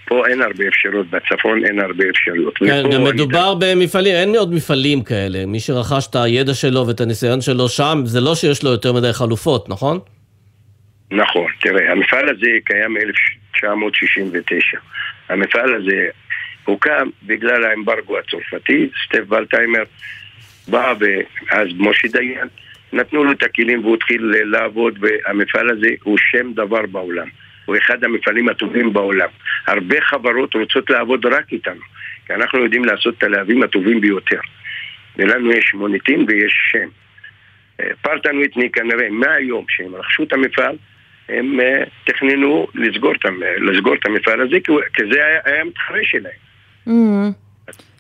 פה אין הרבה אפשרויות, בצפון אין הרבה אפשרויות. כן, גם מדובר במפעלים, אין עוד מפעלים כאלה. מי שרכש את הידע שלו ואת הניסיון שלו שם, זה לא שיש לו יותר מדי חלופות, נכון? נכון, תראה, המפעל הזה קיים מ-1969. המפעל הזה הוקם בגלל האמברגו הצרפתי, סטף ולטיימר בא ואז משה דיין, נתנו לו את הכלים והוא התחיל לעבוד והמפעל הזה הוא שם דבר בעולם. הוא אחד המפעלים הטובים בעולם. הרבה חברות רוצות לעבוד רק איתנו, כי אנחנו יודעים לעשות את הלהבים הטובים ביותר. ולנו יש מוניטין ויש שם. אה, פרטן ויטני כנראה מהיום שהם רכשו את המפעל, הם אה, תכננו לסגור לסגור את המפעל הזה, כי זה היה, היה המתחרה שלהם.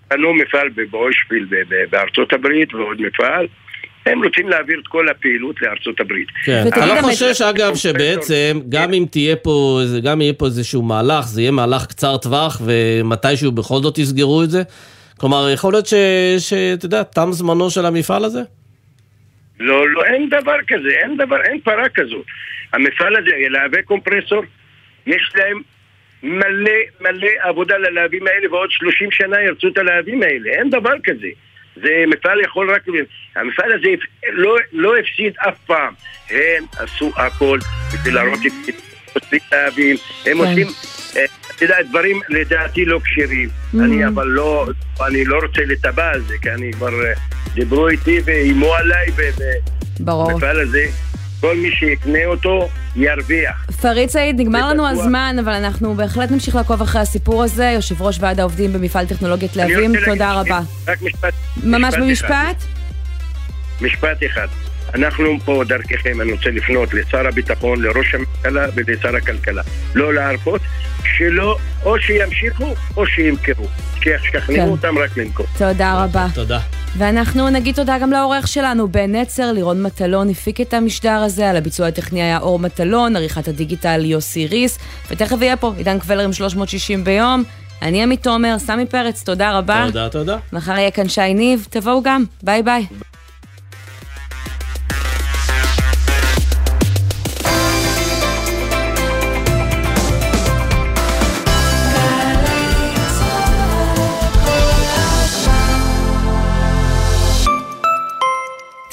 בנו מפעל באוישפיל ב- ב- בארצות הברית ועוד מפעל. הם רוצים להעביר את כל הפעילות לארצות הברית. כן. אתה לא חושש, אגב, שבעצם, גם אם תהיה פה, גם יהיה פה איזשהו מהלך, זה יהיה מהלך קצר טווח, ומתישהו בכל זאת יסגרו את זה? כלומר, יכול להיות ש- שאתה יודע, תם זמנו של המפעל הזה? לא, לא, אין דבר כזה, אין דבר, אין פרה כזו. המפעל הזה, להבי קומפרסור, יש להם מלא מלא עבודה ללהבים האלה, ועוד 30 שנה ירצו את הלהבים האלה, אין דבר כזה. זה מפעל יכול רק... המפעל הזה לא, לא הפסיד אף פעם. הם עשו הכל בשביל להראות את להבים, הם כן. עושים... אה, אתה יודע, דברים לדעתי לא כשרים. אני אבל לא, אני לא רוצה לטבע על זה, כי אני כבר... אה, דיברו איתי ואיימו עליי, ברור. והמפעל הזה, כל מי שיקנה אותו, ירוויח. פריד סעיד, נגמר לנו הזמן, אבל אנחנו בהחלט נמשיך לעקוב אחרי הסיפור הזה. יושב ראש ועד העובדים במפעל טכנולוגיית להבים, תודה רבה. רק משפט. ממש. במשפט? משפט אחד. אנחנו פה דרככם, אני רוצה לפנות לשר הביטחון, לראש הממשלה ולשר הכלכלה. לא להרפות, שלא, או שימשיכו או שימכרו. שישכנעו כן. אותם רק למכור. תודה רבה. תודה. ואנחנו נגיד תודה גם לעורך שלנו, בן נצר, לירון מטלון הפיק את המשדר הזה, על הביצוע הטכני היה אור מטלון, עריכת הדיגיטל יוסי ריס, ותכף יהיה פה עידן קוולר עם 360 ביום. אני עמית תומר, סמי פרץ, תודה רבה. תודה, תודה. מחר יהיה כאן שי ניב, תבואו גם, ביי ביי.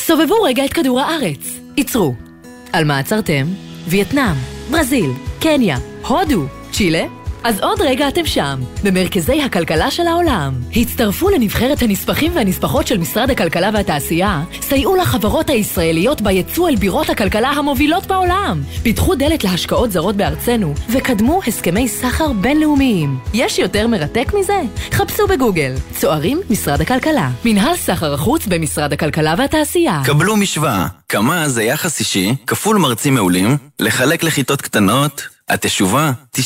סובבו רגע את כדור הארץ. עצרו. על מה עצרתם? וייטנאם, ברזיל, קניה, הודו, צ'ילה? אז עוד רגע אתם שם, במרכזי הכלכלה של העולם. הצטרפו לנבחרת הנספחים והנספחות של משרד הכלכלה והתעשייה, סייעו לחברות הישראליות ביצוא אל בירות הכלכלה המובילות בעולם, פיתחו דלת להשקעות זרות בארצנו, וקדמו הסכמי סחר בינלאומיים. יש יותר מרתק מזה? חפשו בגוגל. צוערים משרד הכלכלה. מנהל סחר החוץ במשרד הכלכלה והתעשייה. קבלו משוואה, כמה זה יחס אישי, כפול מרצים מעולים, לחלק לכיתות קטנות, התשובה, 90%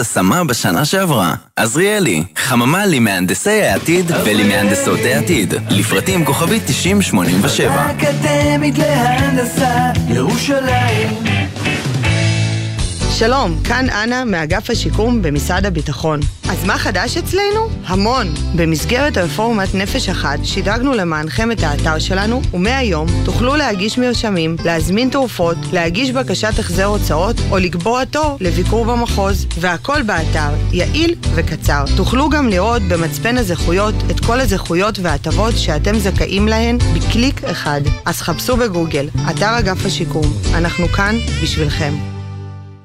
השמה בשנה שעברה. עזריאלי, חממה למהנדסי העתיד ולמהנדסות העתיד. לפרטים כוכבית 9087. אקדמית להנדסה, ירושלים. שלום, כאן אנה מאגף השיקום במשרד הביטחון. אז מה חדש אצלנו? המון. במסגרת רפורמת נפש אחת שידרגנו למענכם את האתר שלנו, ומהיום תוכלו להגיש מרשמים, להזמין תרופות, להגיש בקשת החזר הוצאות או לקבוע תור לביקור במחוז. והכל באתר, יעיל וקצר. תוכלו גם לראות במצפן הזכויות את כל הזכויות וההטבות שאתם זכאים להן בקליק אחד. אז חפשו בגוגל, אתר אגף השיקום. אנחנו כאן בשבילכם.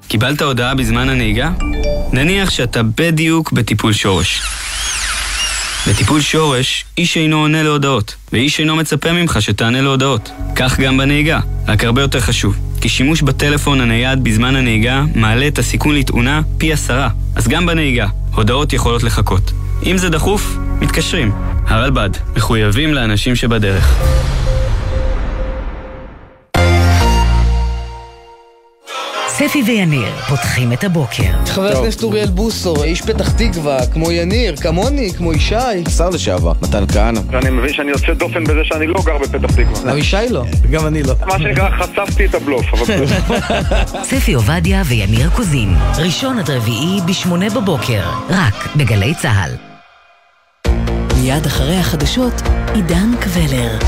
קיבלת הודעה בזמן הנהיגה? נניח שאתה בדיוק בטיפול שורש. בטיפול שורש, איש אינו עונה להודעות, ואיש אינו מצפה ממך שתענה להודעות. כך גם בנהיגה, רק הרבה יותר חשוב. כי שימוש בטלפון הנייד בזמן הנהיגה מעלה את הסיכון לתאונה פי עשרה. אז גם בנהיגה, הודעות יכולות לחכות. אם זה דחוף, מתקשרים. הרלב"ד, מחויבים לאנשים שבדרך. ספי ויניר פותחים את הבוקר. חבר הכנסת אוריאל בוסו, איש פתח תקווה, כמו יניר, כמוני, כמו ישי. שר לשעבר, מתן כהנא. ואני מבין שאני יוצא דופן בזה שאני לא גר בפתח תקווה. גם ישי לא. גם אני לא. מה שנקרא, חשפתי את הבלוף, אבל... ספי [LAUGHS] עובדיה ויניר קוזין, ראשון עד רביעי בשמונה בבוקר, רק בגלי צה"ל. מיד אחרי החדשות, עידן קבלר.